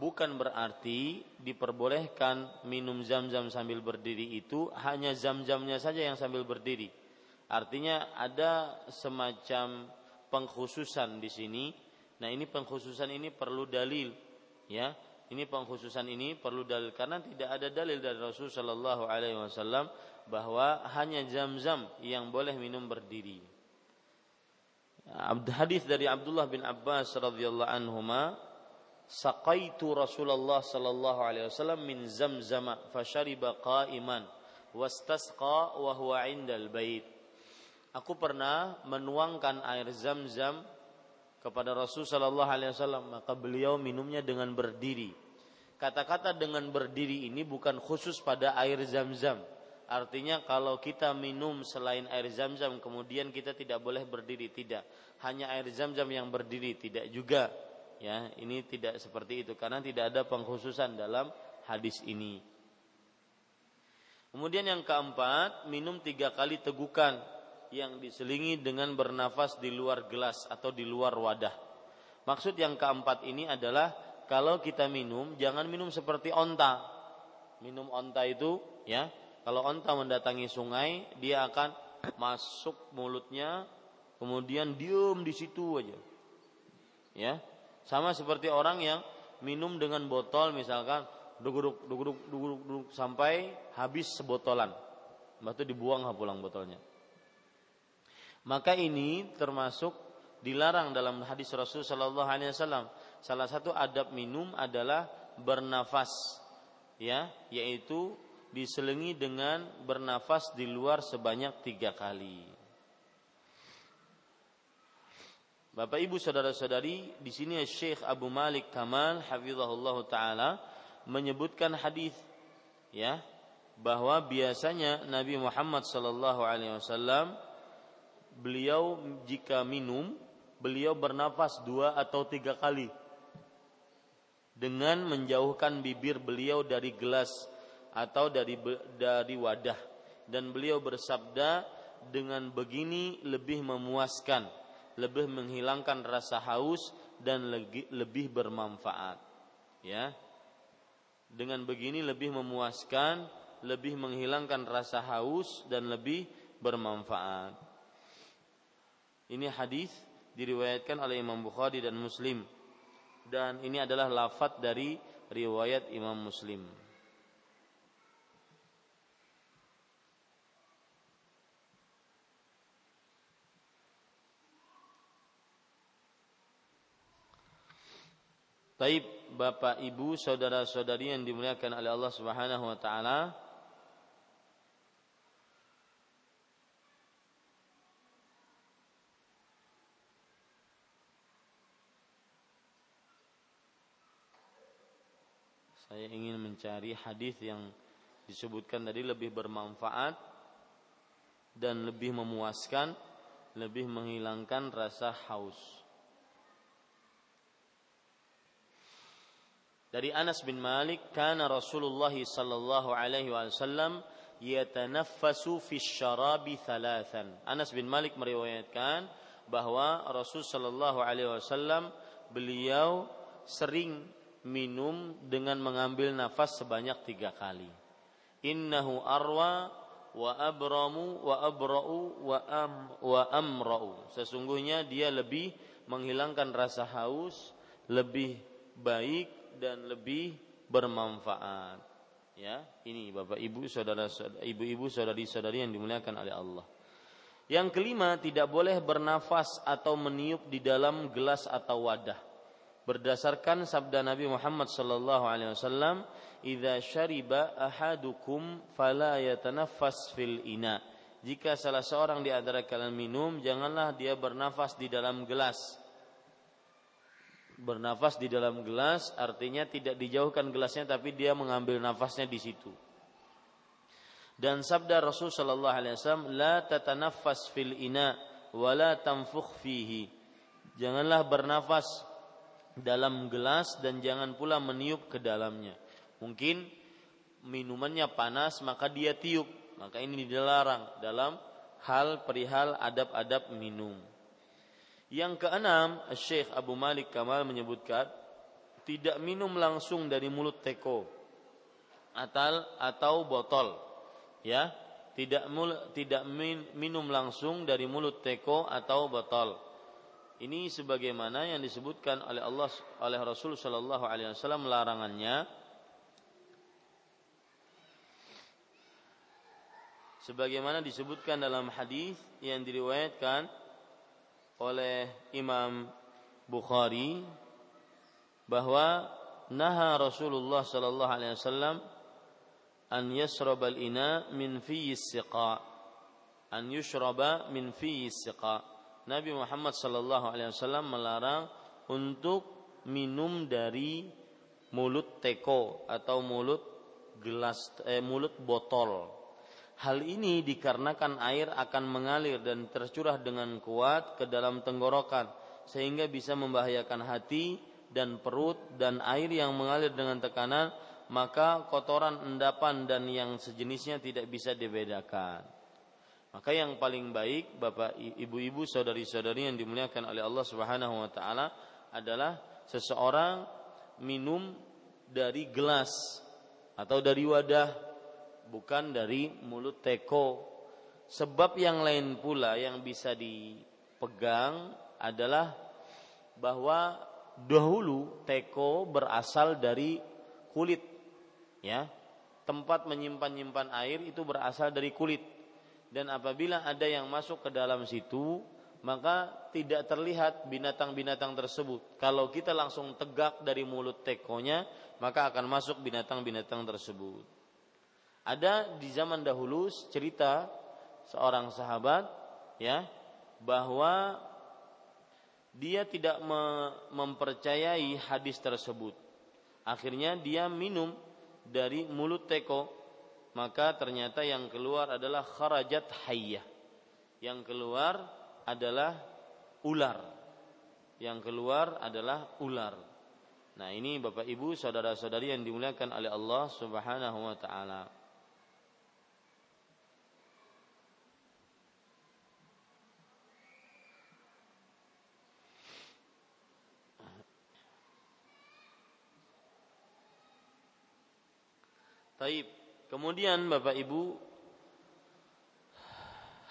bukan berarti diperbolehkan minum zam-zam sambil berdiri itu hanya zam-zamnya saja yang sambil berdiri. Artinya ada semacam pengkhususan di sini Nah ini pengkhususan ini perlu dalil, ya. Ini pengkhususan ini perlu dalil karena tidak ada dalil dari Rasul Shallallahu Alaihi Wasallam bahwa hanya zam-zam yang boleh minum berdiri. Hadis dari Abdullah bin Abbas radhiyallahu anhuma saqaitu Rasulullah sallallahu alaihi wasallam min zamzama fashariba qa'iman wastasqa wa huwa 'indal bait. Aku pernah menuangkan air zam-zam kepada Rasul Shallallahu Alaihi Wasallam maka beliau minumnya dengan berdiri. Kata-kata dengan berdiri ini bukan khusus pada air zam-zam. Artinya kalau kita minum selain air zam-zam kemudian kita tidak boleh berdiri tidak. Hanya air zam-zam yang berdiri tidak juga. Ya, ini tidak seperti itu karena tidak ada pengkhususan dalam hadis ini. Kemudian yang keempat, minum tiga kali tegukan yang diselingi dengan bernafas di luar gelas atau di luar wadah. Maksud yang keempat ini adalah kalau kita minum jangan minum seperti onta. Minum onta itu ya, kalau onta mendatangi sungai dia akan masuk mulutnya kemudian diem di situ aja. Ya. Sama seperti orang yang minum dengan botol misalkan duguruk duguruk duguruk, duguruk sampai habis sebotolan. Batu dibuang pulang botolnya. Maka ini termasuk dilarang dalam hadis Rasul Shallallahu Alaihi Wasallam. Salah satu adab minum adalah bernafas, ya, yaitu diselingi dengan bernafas di luar sebanyak tiga kali. Bapak Ibu saudara-saudari, di sini Syekh Abu Malik Kamal hafizahullah taala menyebutkan hadis ya bahwa biasanya Nabi Muhammad sallallahu alaihi wasallam beliau jika minum beliau bernafas dua atau tiga kali dengan menjauhkan bibir beliau dari gelas atau dari dari wadah. Dan beliau bersabda dengan begini lebih memuaskan lebih menghilangkan rasa haus dan lebih bermanfaat ya. Dengan begini lebih memuaskan lebih menghilangkan rasa haus dan lebih bermanfaat. Ini hadis diriwayatkan oleh Imam Bukhari dan Muslim. Dan ini adalah lafat dari riwayat Imam Muslim. Taib Bapak Ibu saudara-saudari yang dimuliakan oleh Allah Subhanahu wa taala saya ingin mencari hadis yang disebutkan tadi lebih bermanfaat dan lebih memuaskan, lebih menghilangkan rasa haus. Dari Anas bin Malik, kana Rasulullah sallallahu alaihi wasallam yatanaffasu fi syarabi thalathan. Anas bin Malik meriwayatkan bahwa Rasul sallallahu alaihi wasallam beliau sering minum dengan mengambil nafas sebanyak tiga kali. Innahu arwa wa abramu wa abra'u wa am wa amra'u. Sesungguhnya dia lebih menghilangkan rasa haus, lebih baik dan lebih bermanfaat. Ya, ini Bapak Ibu saudara ibu-ibu saudari-saudari yang dimuliakan oleh Allah. Yang kelima, tidak boleh bernafas atau meniup di dalam gelas atau wadah. Berdasarkan sabda Nabi Muhammad sallallahu alaihi wasallam, "Idza syariba ahadukum fala yatanaffas fil ina." Jika salah seorang di antara kalian minum, janganlah dia bernafas di dalam gelas. Bernafas di dalam gelas artinya tidak dijauhkan gelasnya tapi dia mengambil nafasnya di situ. Dan sabda Rasul sallallahu alaihi wasallam, "La tatanaffas fil ina wa la tanfukh fihi." Janganlah bernafas dalam gelas dan jangan pula meniup ke dalamnya. Mungkin minumannya panas maka dia tiup, maka ini dilarang dalam hal perihal adab-adab minum. Yang keenam, Syekh Abu Malik Kamal menyebutkan tidak minum langsung dari mulut teko atau atau botol ya tidak mul, tidak min, minum langsung dari mulut teko atau botol. Ini sebagaimana yang disebutkan oleh Allah oleh Rasul Shallallahu Alaihi Wasallam larangannya. Sebagaimana disebutkan dalam hadis yang diriwayatkan oleh Imam Bukhari bahwa naha Rasulullah Shallallahu Alaihi Wasallam an yashrabal ina min fi siqa an yushraba min fi siqa Nabi Muhammad sallallahu alaihi wasallam melarang untuk minum dari mulut teko atau mulut gelas eh, mulut botol. Hal ini dikarenakan air akan mengalir dan tercurah dengan kuat ke dalam tenggorokan sehingga bisa membahayakan hati dan perut dan air yang mengalir dengan tekanan maka kotoran endapan dan yang sejenisnya tidak bisa dibedakan. Maka yang paling baik Bapak Ibu-ibu saudari-saudari yang dimuliakan oleh Allah Subhanahu wa taala adalah seseorang minum dari gelas atau dari wadah bukan dari mulut teko. Sebab yang lain pula yang bisa dipegang adalah bahwa dahulu teko berasal dari kulit ya tempat menyimpan-nyimpan air itu berasal dari kulit dan apabila ada yang masuk ke dalam situ maka tidak terlihat binatang-binatang tersebut. Kalau kita langsung tegak dari mulut tekonya, maka akan masuk binatang-binatang tersebut. Ada di zaman dahulu cerita seorang sahabat ya bahwa dia tidak mempercayai hadis tersebut. Akhirnya dia minum dari mulut teko maka ternyata yang keluar adalah kharajat hayyah. Yang keluar adalah ular. Yang keluar adalah ular. Nah ini Bapak Ibu saudara-saudari yang dimuliakan oleh Allah Subhanahu wa taala Taib. Kemudian Bapak Ibu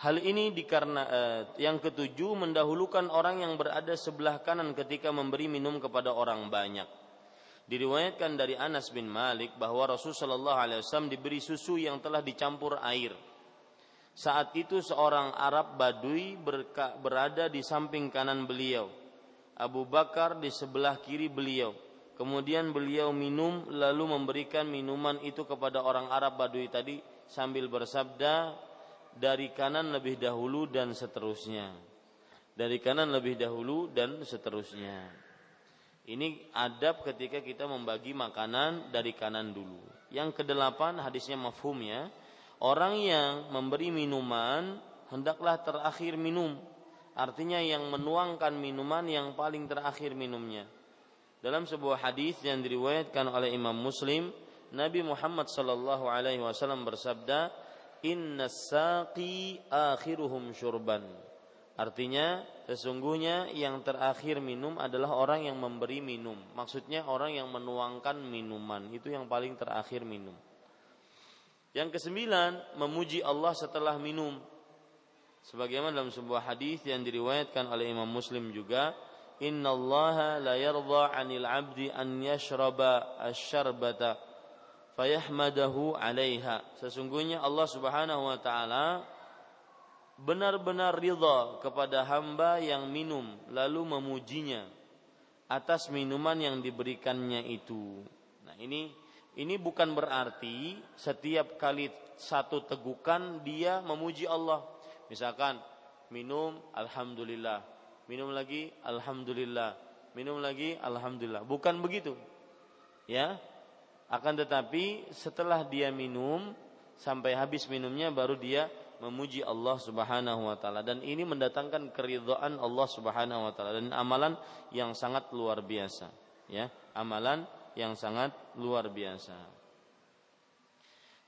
Hal ini dikarena eh, yang ketujuh mendahulukan orang yang berada sebelah kanan ketika memberi minum kepada orang banyak. Diriwayatkan dari Anas bin Malik bahwa Rasulullah Shallallahu Alaihi Wasallam diberi susu yang telah dicampur air. Saat itu seorang Arab Badui berada di samping kanan beliau, Abu Bakar di sebelah kiri beliau, Kemudian beliau minum lalu memberikan minuman itu kepada orang Arab Badui tadi sambil bersabda dari kanan lebih dahulu dan seterusnya. Dari kanan lebih dahulu dan seterusnya. Ini adab ketika kita membagi makanan dari kanan dulu. Yang kedelapan hadisnya mafhum ya. Orang yang memberi minuman hendaklah terakhir minum. Artinya yang menuangkan minuman yang paling terakhir minumnya dalam sebuah hadis yang diriwayatkan oleh Imam Muslim, Nabi Muhammad sallallahu alaihi wasallam bersabda, "Inna saqi akhiruhum syurban." Artinya, sesungguhnya yang terakhir minum adalah orang yang memberi minum. Maksudnya orang yang menuangkan minuman, itu yang paling terakhir minum. Yang kesembilan, memuji Allah setelah minum. Sebagaimana dalam sebuah hadis yang diriwayatkan oleh Imam Muslim juga, Inna Allah la yarda 'anil 'abdi an yashraba asy-syarbata fayahmadahu 'alaiha. Sesungguhnya Allah Subhanahu wa taala benar-benar ridha kepada hamba yang minum lalu memujinya atas minuman yang diberikannya itu. Nah, ini ini bukan berarti setiap kali satu tegukan dia memuji Allah. Misalkan minum alhamdulillah, minum lagi alhamdulillah, minum lagi alhamdulillah. Bukan begitu. Ya. Akan tetapi setelah dia minum sampai habis minumnya baru dia memuji Allah Subhanahu wa taala dan ini mendatangkan keridhaan Allah Subhanahu wa taala dan amalan yang sangat luar biasa ya amalan yang sangat luar biasa.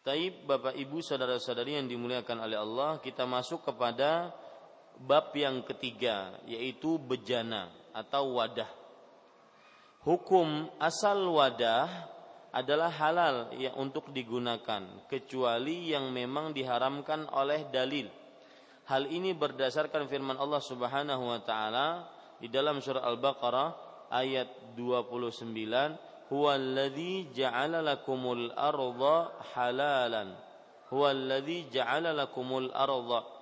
Taib Bapak Ibu saudara-saudari yang dimuliakan oleh Allah, kita masuk kepada bab yang ketiga yaitu bejana atau wadah. Hukum asal wadah adalah halal yang untuk digunakan kecuali yang memang diharamkan oleh dalil. Hal ini berdasarkan firman Allah Subhanahu wa taala di dalam surah Al-Baqarah ayat 29 huwa alladhi ja'ala lakumul arda halalan huwa alladhi ja'ala lakumul arda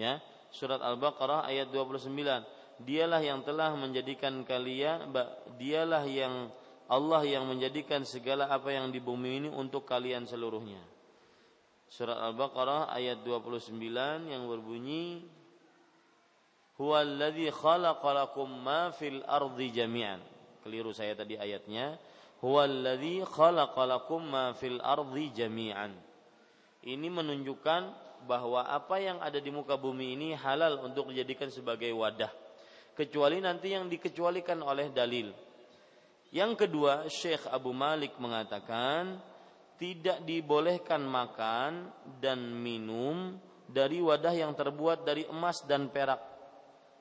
ya surat al-baqarah ayat 29 dialah yang telah menjadikan kalian dialah yang Allah yang menjadikan segala apa yang di bumi ini untuk kalian seluruhnya. Surat al-baqarah ayat 29 yang berbunyi huwa alladhi khalaqalakum ma fil ardi jami'an. Keliru saya tadi ayatnya. Huwallazi khalaqalakum ma fil ardi jami'an. Ini menunjukkan bahwa apa yang ada di muka bumi ini halal untuk dijadikan sebagai wadah. Kecuali nanti yang dikecualikan oleh dalil. Yang kedua Syekh Abu Malik mengatakan tidak dibolehkan makan dan minum dari wadah yang terbuat dari emas dan perak.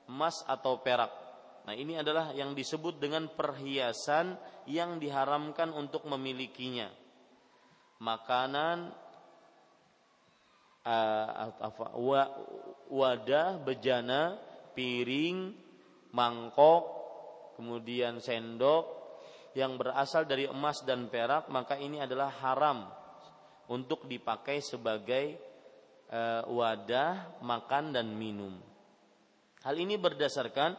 Emas atau perak. Nah, ini adalah yang disebut dengan perhiasan yang diharamkan untuk memilikinya. Makanan uh, wadah, bejana, piring, mangkok, kemudian sendok yang berasal dari emas dan perak, maka ini adalah haram untuk dipakai sebagai uh, wadah makan dan minum. Hal ini berdasarkan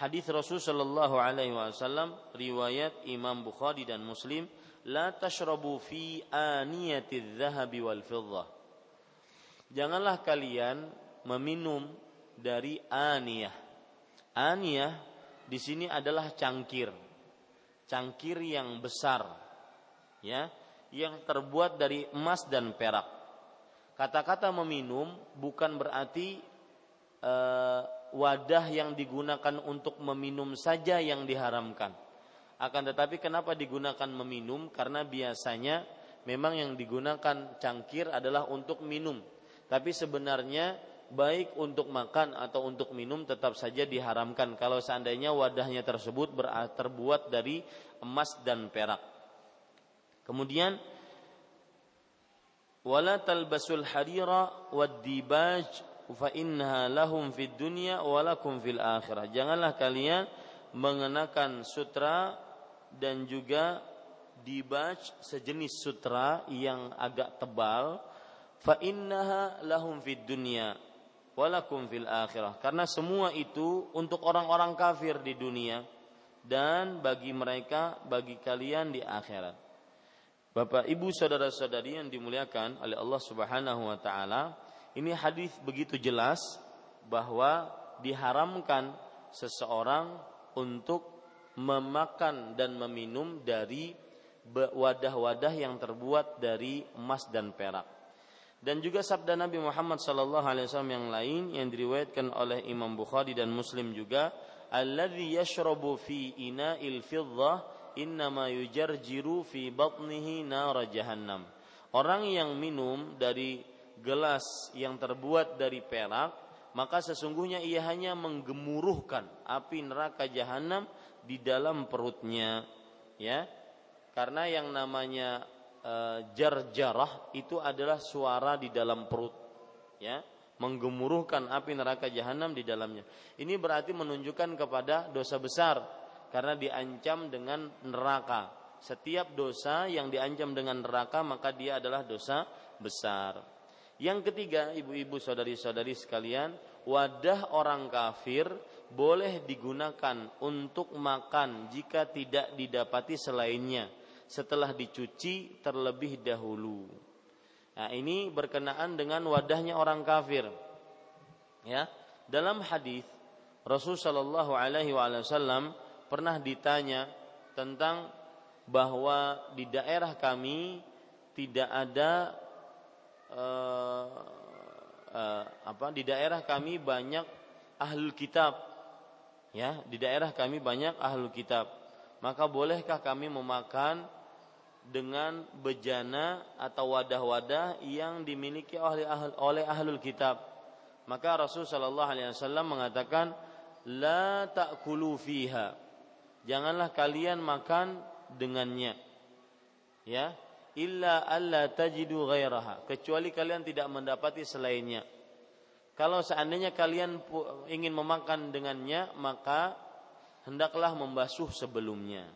hadis Rasul Shallallahu Alaihi Wasallam riwayat Imam Bukhari dan Muslim la tashrabu fi aniyati dhahabi wal janganlah kalian meminum dari aniyah aniyah di sini adalah cangkir cangkir yang besar ya yang terbuat dari emas dan perak kata-kata meminum bukan berarti uh, wadah yang digunakan untuk meminum saja yang diharamkan. Akan tetapi kenapa digunakan meminum? Karena biasanya memang yang digunakan cangkir adalah untuk minum. Tapi sebenarnya baik untuk makan atau untuk minum tetap saja diharamkan kalau seandainya wadahnya tersebut terbuat dari emas dan perak. Kemudian wala talbasul harira wad dibaj fa innaha lahum fid dunya wa lakum fil akhirah. Janganlah kalian mengenakan sutra dan juga dibaj sejenis sutra yang agak tebal fa innaha lahum fid dunya walakum fil akhirah karena semua itu untuk orang-orang kafir di dunia dan bagi mereka bagi kalian di akhirat Bapak Ibu saudara-saudari yang dimuliakan oleh Allah Subhanahu wa taala ini hadis begitu jelas bahwa diharamkan seseorang untuk memakan dan meminum dari wadah-wadah yang terbuat dari emas dan perak. Dan juga sabda Nabi Muhammad sallallahu alaihi wasallam yang lain yang diriwayatkan oleh Imam Bukhari dan Muslim juga, "Alladzi yashrabu fi ina'il fiddah innama yujarjiru fi batnihi nar jahannam." Orang yang minum dari gelas yang terbuat dari perak, maka sesungguhnya ia hanya menggemuruhkan api neraka jahanam di dalam perutnya, ya. Karena yang namanya jarjarah itu adalah suara di dalam perut ya menggemuruhkan api neraka jahanam di dalamnya. Ini berarti menunjukkan kepada dosa besar karena diancam dengan neraka. Setiap dosa yang diancam dengan neraka maka dia adalah dosa besar. Yang ketiga, ibu-ibu saudari-saudari sekalian, wadah orang kafir boleh digunakan untuk makan jika tidak didapati selainnya setelah dicuci terlebih dahulu. Nah, ini berkenaan dengan wadahnya orang kafir. Ya, dalam hadis Rasul Shallallahu Alaihi Wasallam pernah ditanya tentang bahwa di daerah kami tidak ada uh, uh, apa di daerah kami banyak ahlul kitab ya di daerah kami banyak ahlul kitab maka bolehkah kami memakan dengan bejana atau wadah-wadah yang dimiliki oleh oleh ahlul kitab. Maka Rasul Shallallahu Alaihi Wasallam mengatakan, la takulu fiha. Janganlah kalian makan dengannya. Ya, illa alla tajidu ghairaha. Kecuali kalian tidak mendapati selainnya. Kalau seandainya kalian ingin memakan dengannya, maka hendaklah membasuh sebelumnya.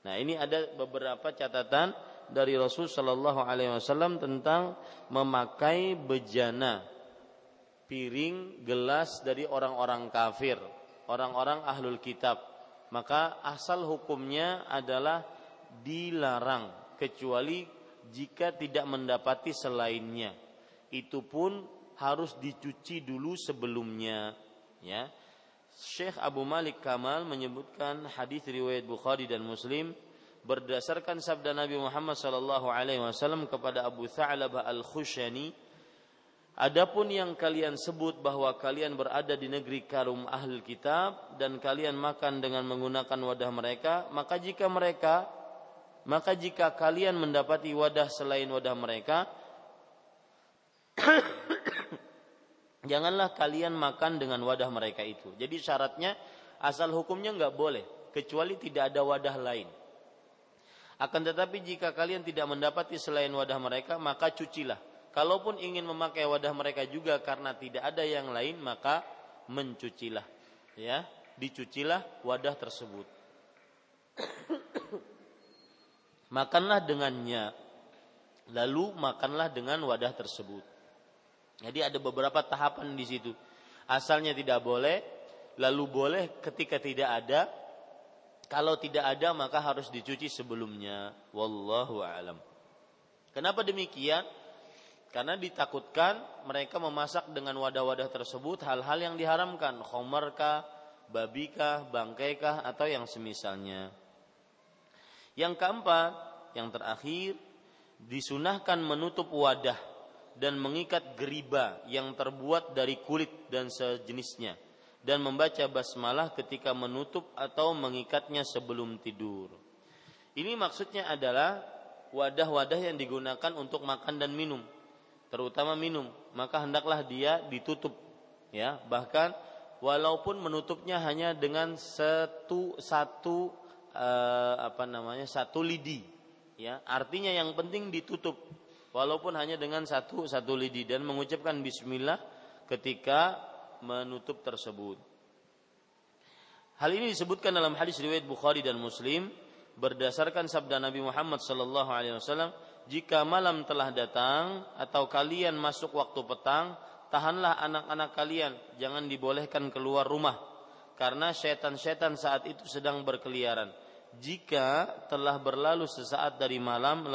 Nah, ini ada beberapa catatan dari Rasul Shallallahu Alaihi Wasallam tentang memakai bejana piring gelas dari orang-orang kafir, orang-orang ahlul kitab. Maka asal hukumnya adalah dilarang kecuali jika tidak mendapati selainnya. Itu pun harus dicuci dulu sebelumnya, ya. Syekh Abu Malik Kamal menyebutkan hadis riwayat Bukhari dan Muslim berdasarkan sabda Nabi Muhammad sallallahu alaihi wasallam kepada Abu Tha'labah Al-Khushani Adapun yang kalian sebut bahwa kalian berada di negeri karum ahli kitab dan kalian makan dengan menggunakan wadah mereka, maka jika mereka maka jika kalian mendapati wadah selain wadah mereka janganlah kalian makan dengan wadah mereka itu. Jadi syaratnya asal hukumnya nggak boleh kecuali tidak ada wadah lain. Akan tetapi jika kalian tidak mendapati selain wadah mereka maka cucilah. Kalaupun ingin memakai wadah mereka juga karena tidak ada yang lain maka mencucilah. Ya, dicucilah wadah tersebut. makanlah dengannya. Lalu makanlah dengan wadah tersebut. Jadi ada beberapa tahapan di situ. Asalnya tidak boleh, lalu boleh ketika tidak ada. Kalau tidak ada maka harus dicuci sebelumnya. Wallahu alam. Kenapa demikian? Karena ditakutkan mereka memasak dengan wadah-wadah tersebut hal-hal yang diharamkan, khomerkah, babikah, bangkaikah atau yang semisalnya. Yang keempat, yang terakhir, disunahkan menutup wadah dan mengikat geriba yang terbuat dari kulit dan sejenisnya dan membaca basmalah ketika menutup atau mengikatnya sebelum tidur. Ini maksudnya adalah wadah-wadah yang digunakan untuk makan dan minum, terutama minum, maka hendaklah dia ditutup ya, bahkan walaupun menutupnya hanya dengan satu satu eh, apa namanya? satu lidi ya, artinya yang penting ditutup walaupun hanya dengan satu satu lidi dan mengucapkan bismillah ketika menutup tersebut. Hal ini disebutkan dalam hadis riwayat Bukhari dan Muslim berdasarkan sabda Nabi Muhammad sallallahu alaihi wasallam, "Jika malam telah datang atau kalian masuk waktu petang, tahanlah anak-anak kalian, jangan dibolehkan keluar rumah karena setan-setan saat itu sedang berkeliaran." Jika telah berlalu sesaat dari malam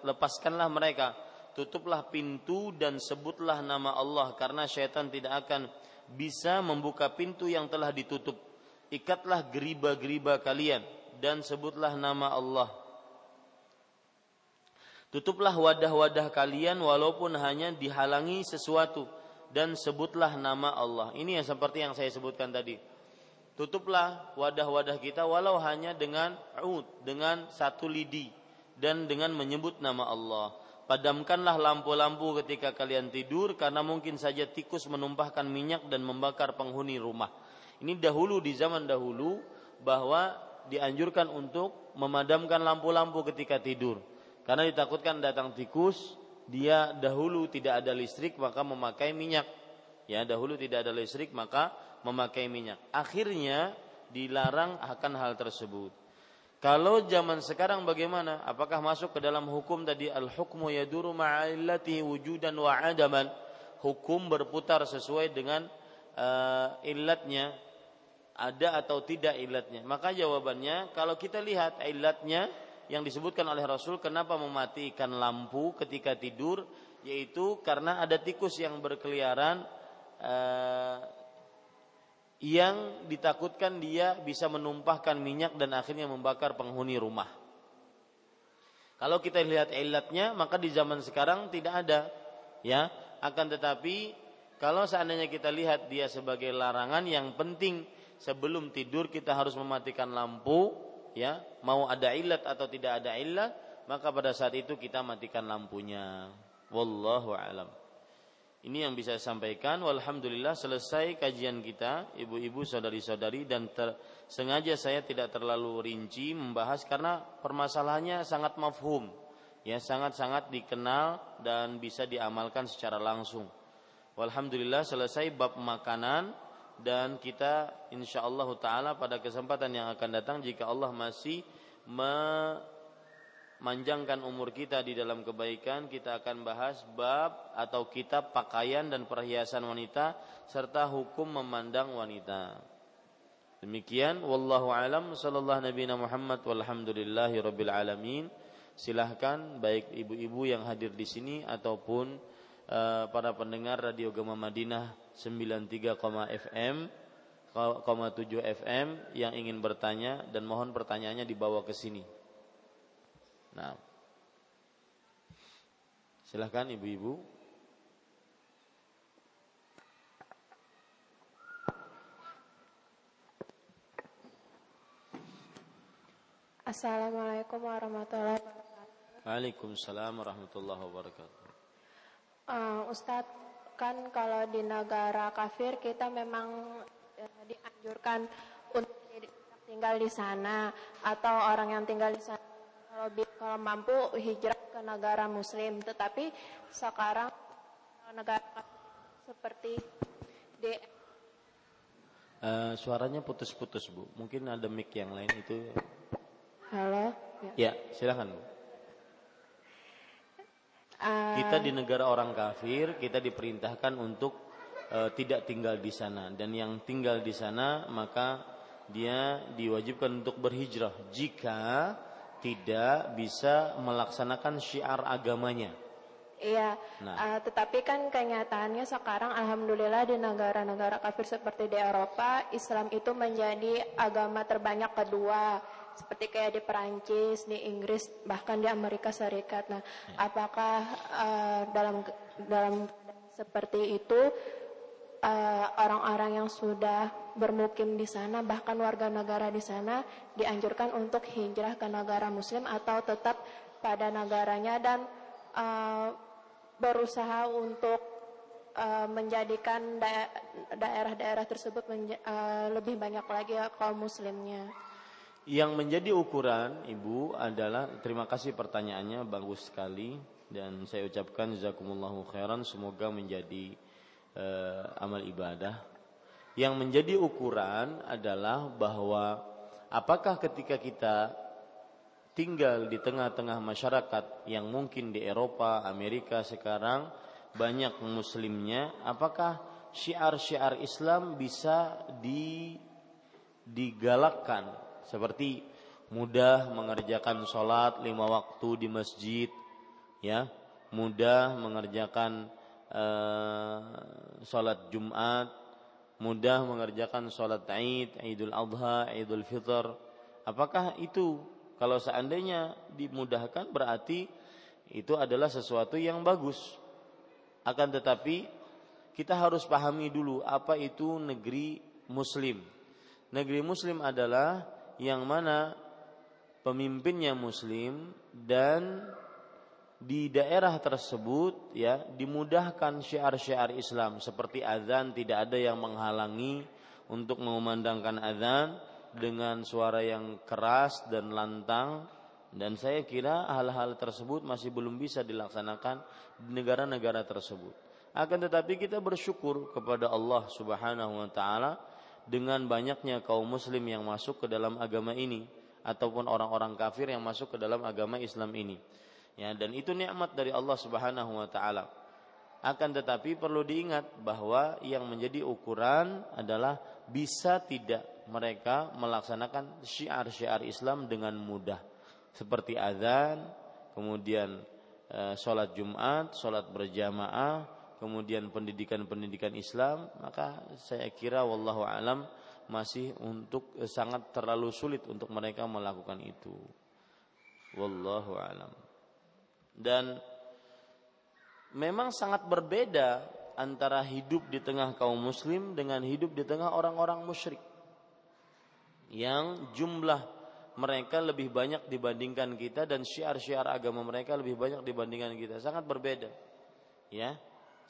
lepaskanlah mereka. Tutuplah pintu dan sebutlah nama Allah karena syaitan tidak akan bisa membuka pintu yang telah ditutup. Ikatlah geriba-geriba kalian dan sebutlah nama Allah. Tutuplah wadah-wadah kalian walaupun hanya dihalangi sesuatu dan sebutlah nama Allah. Ini yang seperti yang saya sebutkan tadi tutuplah wadah-wadah kita walau hanya dengan ud, dengan satu lidi dan dengan menyebut nama Allah. Padamkanlah lampu-lampu ketika kalian tidur karena mungkin saja tikus menumpahkan minyak dan membakar penghuni rumah. Ini dahulu di zaman dahulu bahwa dianjurkan untuk memadamkan lampu-lampu ketika tidur. Karena ditakutkan datang tikus, dia dahulu tidak ada listrik maka memakai minyak. Ya, dahulu tidak ada listrik maka memakai minyak. Akhirnya dilarang akan hal tersebut. Kalau zaman sekarang bagaimana? Apakah masuk ke dalam hukum tadi al-hukmu yaduru ma'illati wujudan wa adaman? Hukum berputar sesuai dengan uh, illatnya ada atau tidak illatnya. Maka jawabannya kalau kita lihat illatnya yang disebutkan oleh Rasul kenapa mematikan lampu ketika tidur yaitu karena ada tikus yang berkeliaran uh, yang ditakutkan dia bisa menumpahkan minyak dan akhirnya membakar penghuni rumah. Kalau kita lihat ilatnya, maka di zaman sekarang tidak ada, ya. Akan tetapi kalau seandainya kita lihat dia sebagai larangan yang penting sebelum tidur kita harus mematikan lampu, ya. Mau ada ilat atau tidak ada ilat, maka pada saat itu kita matikan lampunya. Wallahu alam. Ini yang bisa saya sampaikan. Walhamdulillah selesai kajian kita, ibu-ibu, saudari-saudari, dan ter, sengaja saya tidak terlalu rinci membahas karena permasalahannya sangat mafhum, ya sangat-sangat dikenal dan bisa diamalkan secara langsung. Walhamdulillah selesai bab makanan dan kita insya Allah taala pada kesempatan yang akan datang jika Allah masih manjangkan umur kita di dalam kebaikan, kita akan bahas bab atau kitab pakaian dan perhiasan wanita serta hukum memandang wanita. Demikian wallahu alam sallallahu nabi Muhammad walhamdulillahi rabbil alamin. Silahkan baik ibu-ibu yang hadir di sini ataupun uh, para pendengar Radio Gema Madinah 93, FM 7 FM yang ingin bertanya dan mohon pertanyaannya dibawa ke sini. Nah. Silahkan ibu-ibu. Assalamualaikum warahmatullahi wabarakatuh. Waalaikumsalam warahmatullahi wabarakatuh. Uh, Ustadz, kan kalau di negara kafir kita memang uh, dianjurkan untuk tinggal di sana atau orang yang tinggal di sana kalau kalau mampu hijrah ke negara muslim. Tetapi sekarang negara seperti di uh, suaranya putus-putus bu. Mungkin ada mic yang lain itu halo? Ya, ya silakan bu. Uh, kita di negara orang kafir kita diperintahkan untuk uh, tidak tinggal di sana. Dan yang tinggal di sana maka dia diwajibkan untuk berhijrah. Jika tidak bisa melaksanakan syiar agamanya. Iya, nah. uh, tetapi kan kenyataannya sekarang alhamdulillah di negara-negara kafir seperti di Eropa, Islam itu menjadi agama terbanyak kedua seperti kayak di Perancis, di Inggris, bahkan di Amerika Serikat. Nah, ya. apakah uh, dalam dalam seperti itu orang-orang uh, yang sudah bermukim di sana bahkan warga negara di sana dianjurkan untuk hijrah ke negara muslim atau tetap pada negaranya dan uh, berusaha untuk uh, menjadikan daerah-daerah tersebut uh, lebih banyak lagi kaum muslimnya. Yang menjadi ukuran Ibu adalah terima kasih pertanyaannya bagus sekali dan saya ucapkan jazakumullahu khairan semoga menjadi uh, amal ibadah. Yang menjadi ukuran adalah bahwa apakah ketika kita tinggal di tengah-tengah masyarakat yang mungkin di Eropa, Amerika sekarang banyak muslimnya, apakah syiar-syiar Islam bisa di digalakkan? Seperti mudah mengerjakan sholat lima waktu di masjid, ya, mudah mengerjakan uh, sholat Jumat, mudah mengerjakan sholat Aid, Idul Adha, Idul Fitr. Apakah itu kalau seandainya dimudahkan berarti itu adalah sesuatu yang bagus. Akan tetapi kita harus pahami dulu apa itu negeri muslim. Negeri muslim adalah yang mana pemimpinnya muslim dan di daerah tersebut ya dimudahkan syiar-syiar Islam seperti azan tidak ada yang menghalangi untuk mengumandangkan azan dengan suara yang keras dan lantang Dan saya kira hal-hal tersebut masih belum bisa dilaksanakan di negara-negara tersebut. Akan tetapi kita bersyukur kepada Allah Subhanahu wa taala dengan banyaknya kaum muslim yang masuk ke dalam agama ini ataupun orang-orang kafir yang masuk ke dalam agama Islam ini. Ya, dan itu nikmat dari Allah Subhanahu wa taala. Akan tetapi perlu diingat bahwa yang menjadi ukuran adalah bisa tidak mereka melaksanakan syiar-syiar Islam dengan mudah seperti azan, kemudian e, sholat Jumat, sholat berjamaah, kemudian pendidikan-pendidikan Islam, maka saya kira wallahu alam masih untuk e, sangat terlalu sulit untuk mereka melakukan itu. Wallahu alam. Dan memang sangat berbeda antara hidup di tengah kaum muslim dengan hidup di tengah orang-orang musyrik. Yang jumlah mereka lebih banyak dibandingkan kita dan syiar-syiar agama mereka lebih banyak dibandingkan kita. Sangat berbeda ya.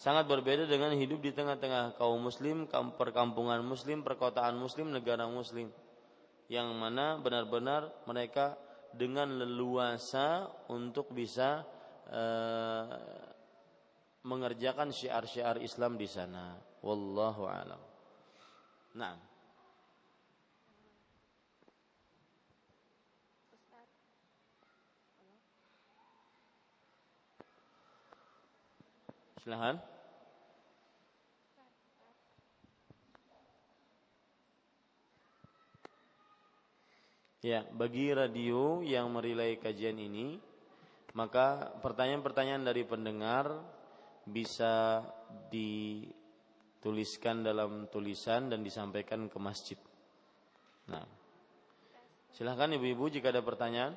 Sangat berbeda dengan hidup di tengah-tengah kaum muslim perkampungan muslim perkotaan muslim negara muslim. Yang mana benar-benar mereka dengan leluasa untuk bisa uh, mengerjakan syiar-syiar Islam di sana. Wallahu alam. Nah Silahkan. Ya, bagi radio yang merilai kajian ini, maka pertanyaan-pertanyaan dari pendengar bisa dituliskan dalam tulisan dan disampaikan ke masjid. Nah, silahkan ibu-ibu jika ada pertanyaan.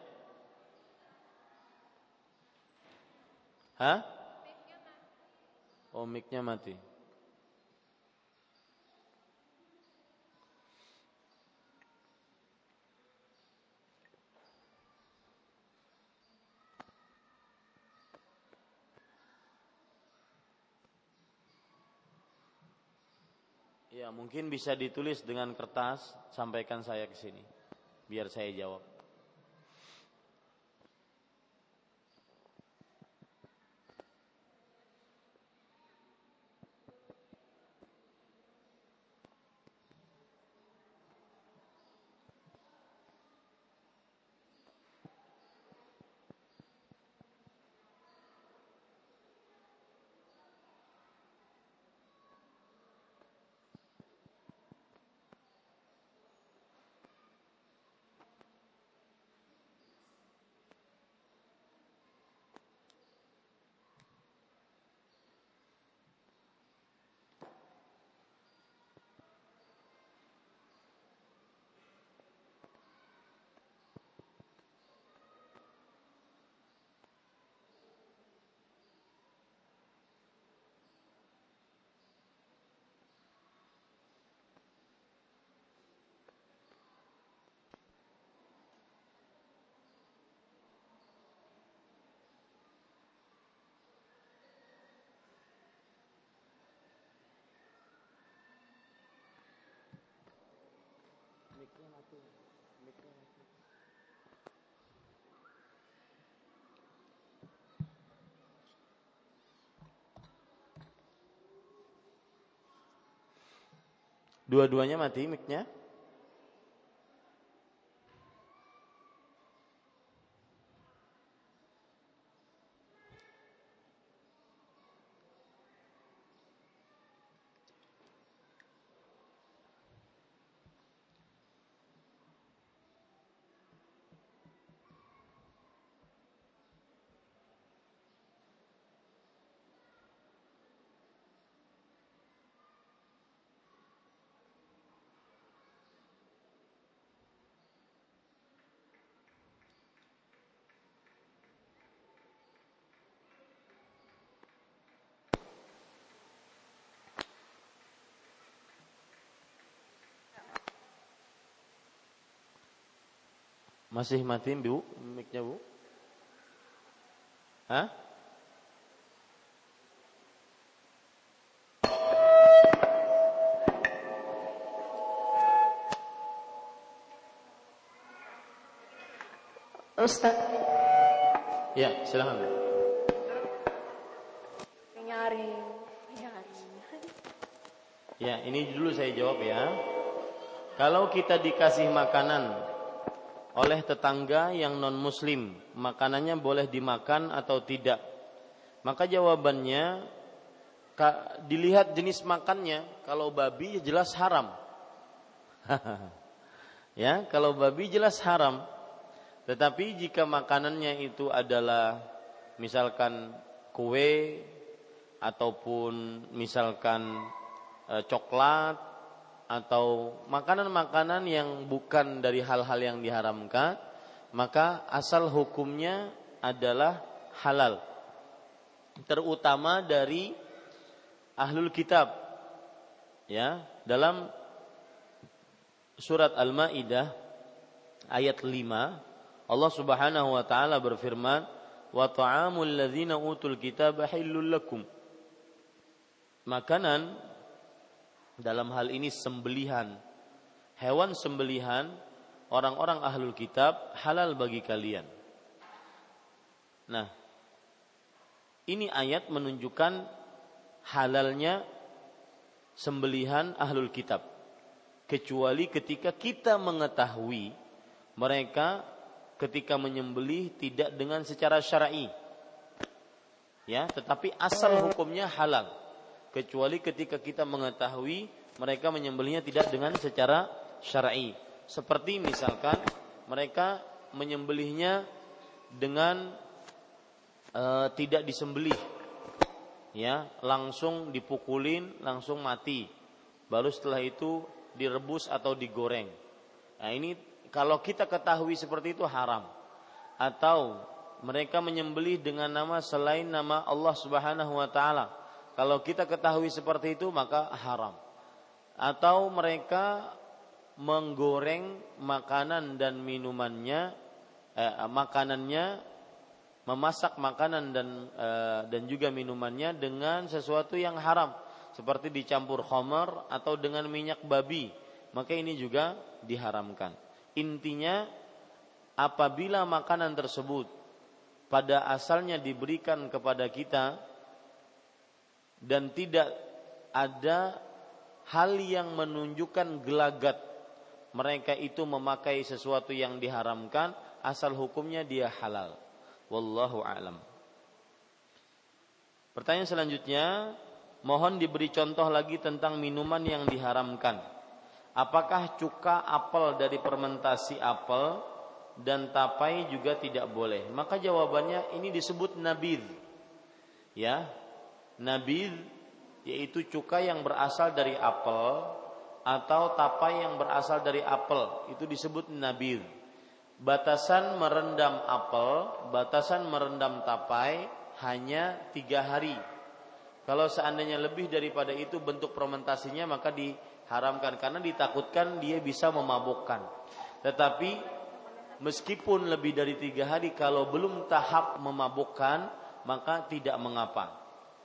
Hah? Oh mati. Ya, mungkin bisa ditulis dengan kertas, sampaikan saya ke sini. Biar saya jawab. Dua-duanya mati mic-nya? Masih mati Bu mic-nya Bu? Hah? Ustaz. Ya, silahkan. Nyaring. Ya, ini dulu saya jawab ya. Kalau kita dikasih makanan oleh tetangga yang non muslim, makanannya boleh dimakan atau tidak? Maka jawabannya dilihat jenis makannya. Kalau babi jelas haram. ya, kalau babi jelas haram. Tetapi jika makanannya itu adalah misalkan kue ataupun misalkan e, coklat atau makanan-makanan yang bukan dari hal-hal yang diharamkan, maka asal hukumnya adalah halal. Terutama dari ahlul kitab. Ya, dalam surat Al-Maidah ayat 5 Allah Subhanahu wa taala berfirman, "Wa ta'amul ladzina utul kitaba halul lakum." Makanan dalam hal ini sembelihan hewan sembelihan orang-orang ahlul kitab halal bagi kalian. Nah, ini ayat menunjukkan halalnya sembelihan ahlul kitab kecuali ketika kita mengetahui mereka ketika menyembelih tidak dengan secara syar'i. Ya, tetapi asal hukumnya halal. Kecuali ketika kita mengetahui mereka menyembelihnya tidak dengan secara syar'i. Seperti misalkan mereka menyembelihnya dengan e, tidak disembelih. Ya, langsung dipukulin, langsung mati. Baru setelah itu direbus atau digoreng. Nah, ini kalau kita ketahui seperti itu haram atau mereka menyembelih dengan nama selain nama Allah Subhanahu wa taala. Kalau kita ketahui seperti itu maka haram. Atau mereka menggoreng makanan dan minumannya eh, makanannya memasak makanan dan eh, dan juga minumannya dengan sesuatu yang haram. Seperti dicampur khamar atau dengan minyak babi. Maka ini juga diharamkan. Intinya apabila makanan tersebut pada asalnya diberikan kepada kita dan tidak ada hal yang menunjukkan gelagat mereka itu memakai sesuatu yang diharamkan asal hukumnya dia halal wallahu alam Pertanyaan selanjutnya mohon diberi contoh lagi tentang minuman yang diharamkan Apakah cuka apel dari fermentasi apel dan tapai juga tidak boleh? Maka jawabannya ini disebut nabid. Ya. Nabid yaitu cuka yang berasal dari apel atau tapai yang berasal dari apel itu disebut nabid. Batasan merendam apel, batasan merendam tapai hanya tiga hari. Kalau seandainya lebih daripada itu bentuk fermentasinya maka di haramkan karena ditakutkan dia bisa memabukkan. Tetapi meskipun lebih dari tiga hari kalau belum tahap memabukkan maka tidak mengapa.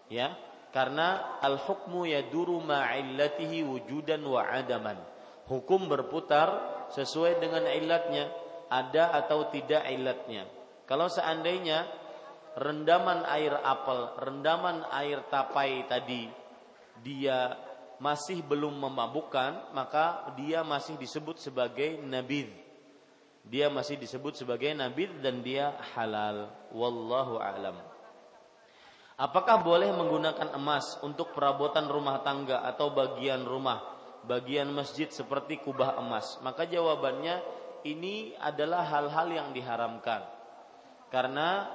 Ya, karena al hukmu yaduru ma'illatihi wujudan wa adaman. Hukum berputar sesuai dengan ilatnya, ada atau tidak ilatnya. Kalau seandainya rendaman air apel, rendaman air tapai tadi dia masih belum memabukkan maka dia masih disebut sebagai nabid dia masih disebut sebagai nabid dan dia halal wallahu alam apakah boleh menggunakan emas untuk perabotan rumah tangga atau bagian rumah bagian masjid seperti kubah emas? Maka jawabannya ini adalah hal-hal yang diharamkan. Karena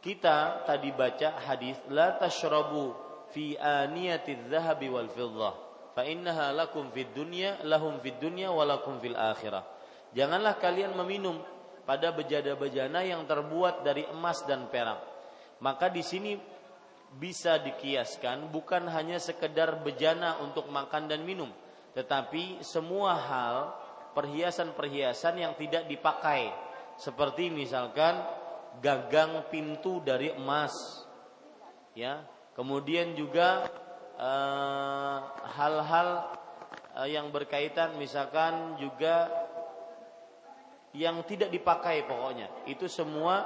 kita tadi baca hadis la tashrabu fi aniyati dhahabi wal fiddah fa innaha lakum fid dunya lahum fid dunya wa lakum fil akhirah. Janganlah kalian meminum pada bejana-bejana yang terbuat dari emas dan perak maka di sini bisa dikiaskan bukan hanya sekedar bejana untuk makan dan minum tetapi semua hal perhiasan-perhiasan yang tidak dipakai seperti misalkan gagang pintu dari emas ya Kemudian juga eh, hal-hal uh, yang berkaitan misalkan juga yang tidak dipakai pokoknya. Itu semua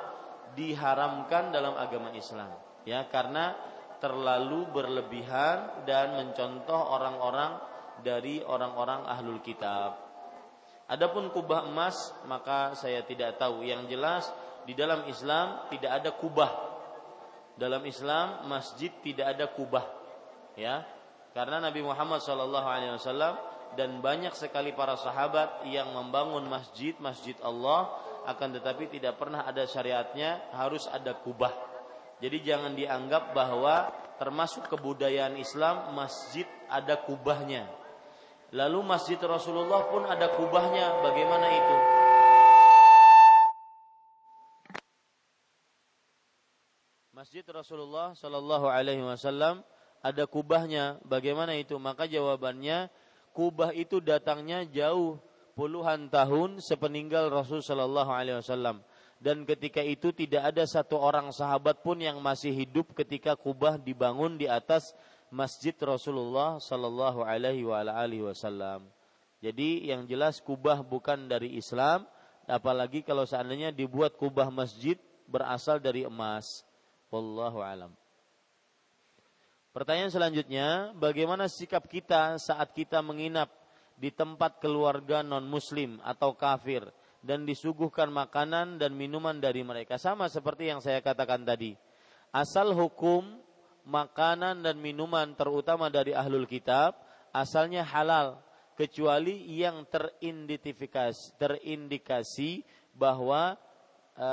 diharamkan dalam agama Islam. Ya, karena terlalu berlebihan dan mencontoh orang-orang dari orang-orang ahlul kitab. Adapun kubah emas maka saya tidak tahu. Yang jelas di dalam Islam tidak ada kubah. Dalam Islam masjid tidak ada kubah. Ya. Karena Nabi Muhammad SAW dan banyak sekali para sahabat yang membangun masjid, masjid Allah akan tetapi tidak pernah ada syariatnya harus ada kubah. Jadi jangan dianggap bahwa termasuk kebudayaan Islam masjid ada kubahnya. Lalu masjid Rasulullah pun ada kubahnya. Bagaimana itu? Masjid Rasulullah Shallallahu Alaihi Wasallam ada kubahnya. Bagaimana itu? Maka jawabannya kubah itu datangnya jauh puluhan tahun sepeninggal Rasul Shallallahu Alaihi Wasallam. Dan ketika itu tidak ada satu orang sahabat pun yang masih hidup ketika kubah dibangun di atas masjid Rasulullah Sallallahu Alaihi Wasallam. Jadi yang jelas kubah bukan dari Islam, apalagi kalau seandainya dibuat kubah masjid berasal dari emas. Wallahu alam. Pertanyaan selanjutnya, bagaimana sikap kita saat kita menginap di tempat keluarga non-muslim atau kafir dan disuguhkan makanan dan minuman dari mereka sama seperti yang saya katakan tadi. Asal hukum makanan dan minuman terutama dari ahlul kitab asalnya halal kecuali yang terindikasi terindikasi bahwa e,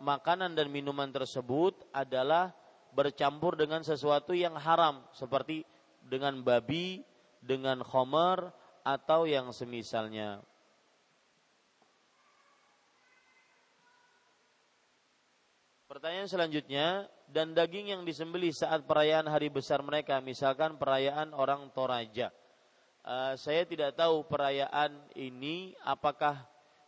makanan dan minuman tersebut adalah bercampur dengan sesuatu yang haram seperti dengan babi, dengan khomer atau yang semisalnya. Pertanyaan selanjutnya, dan daging yang disembelih saat perayaan hari besar mereka, misalkan perayaan orang Toraja. Uh, saya tidak tahu perayaan ini apakah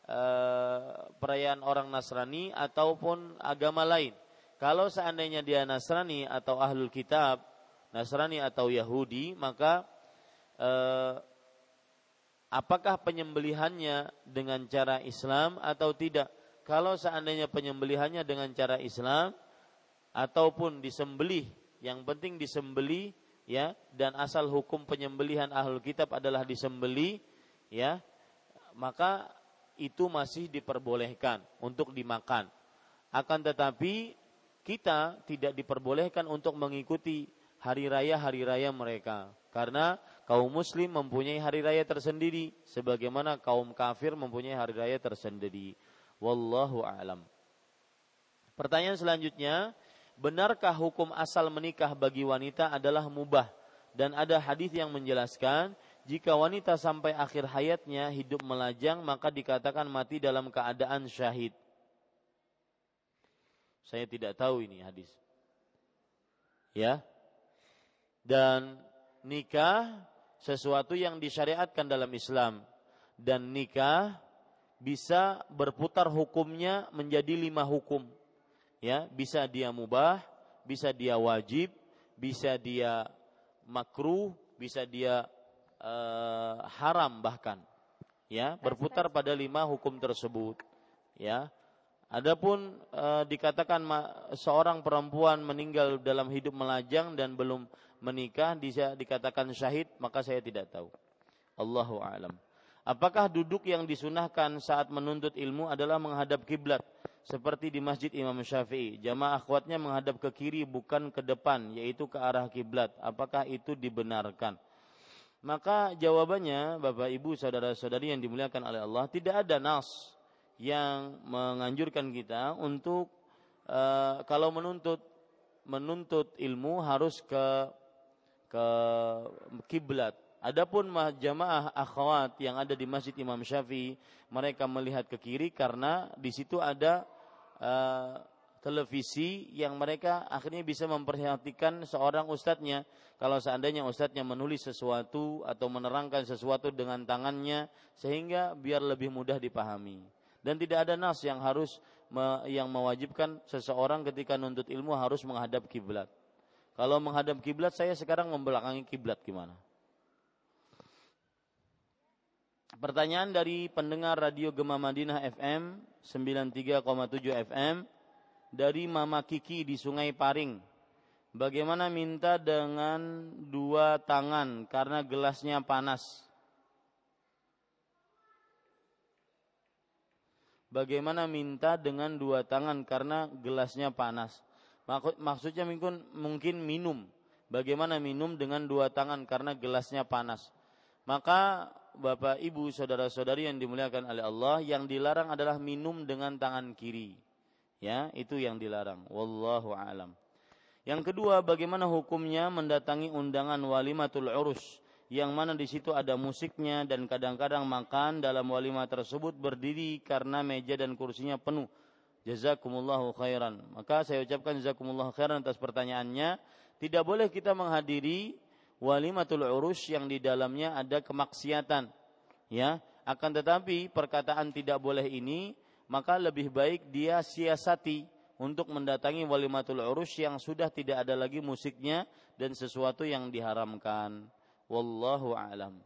uh, perayaan orang Nasrani ataupun agama lain. Kalau seandainya dia Nasrani atau ahlul kitab, Nasrani atau Yahudi, maka uh, apakah penyembelihannya dengan cara Islam atau tidak? kalau seandainya penyembelihannya dengan cara Islam ataupun disembelih, yang penting disembelih ya dan asal hukum penyembelihan ahlul kitab adalah disembelih ya maka itu masih diperbolehkan untuk dimakan akan tetapi kita tidak diperbolehkan untuk mengikuti hari raya hari raya mereka karena kaum muslim mempunyai hari raya tersendiri sebagaimana kaum kafir mempunyai hari raya tersendiri Wallahu a'lam. Pertanyaan selanjutnya, benarkah hukum asal menikah bagi wanita adalah mubah? Dan ada hadis yang menjelaskan jika wanita sampai akhir hayatnya hidup melajang maka dikatakan mati dalam keadaan syahid. Saya tidak tahu ini hadis. Ya. Dan nikah sesuatu yang disyariatkan dalam Islam dan nikah bisa berputar hukumnya menjadi lima hukum. Ya, bisa dia mubah, bisa dia wajib, bisa dia makruh, bisa dia uh, haram bahkan. Ya, berputar pada lima hukum tersebut. Ya. Adapun e, dikatakan ma, seorang perempuan meninggal dalam hidup melajang dan belum menikah dikatakan syahid, maka saya tidak tahu. Allahu a'lam. Apakah duduk yang disunahkan saat menuntut ilmu adalah menghadap kiblat seperti di Masjid Imam Syafi'i? Jamaah akhwatnya menghadap ke kiri bukan ke depan, yaitu ke arah kiblat. Apakah itu dibenarkan? Maka jawabannya Bapak Ibu saudara-saudari yang dimuliakan oleh Allah, tidak ada nas yang menganjurkan kita untuk uh, kalau menuntut menuntut ilmu harus ke ke kiblat Adapun jamaah akhwat yang ada di Masjid Imam Syafi'i, mereka melihat ke kiri karena di situ ada uh, televisi yang mereka akhirnya bisa memperhatikan seorang ustadznya. Kalau seandainya ustadznya menulis sesuatu atau menerangkan sesuatu dengan tangannya sehingga biar lebih mudah dipahami. Dan tidak ada nas yang harus yang mewajibkan seseorang ketika nuntut ilmu harus menghadap kiblat. Kalau menghadap kiblat saya sekarang membelakangi kiblat gimana? Pertanyaan dari pendengar Radio Gema Madinah FM 93,7 FM dari Mama Kiki di Sungai Paring. Bagaimana minta dengan dua tangan karena gelasnya panas? Bagaimana minta dengan dua tangan karena gelasnya panas? Maksudnya mungkin mungkin minum. Bagaimana minum dengan dua tangan karena gelasnya panas? Maka Bapak, Ibu, saudara-saudari yang dimuliakan oleh Allah, yang dilarang adalah minum dengan tangan kiri. Ya, itu yang dilarang. Wallahu alam. Yang kedua, bagaimana hukumnya mendatangi undangan walimatul urus yang mana di situ ada musiknya dan kadang-kadang makan dalam walimah tersebut berdiri karena meja dan kursinya penuh. Jazakumullahu khairan. Maka saya ucapkan jazakumullahu khairan atas pertanyaannya. Tidak boleh kita menghadiri walimatul urus yang di dalamnya ada kemaksiatan. Ya, akan tetapi perkataan tidak boleh ini maka lebih baik dia siasati untuk mendatangi walimatul urus yang sudah tidak ada lagi musiknya dan sesuatu yang diharamkan. Wallahu alam.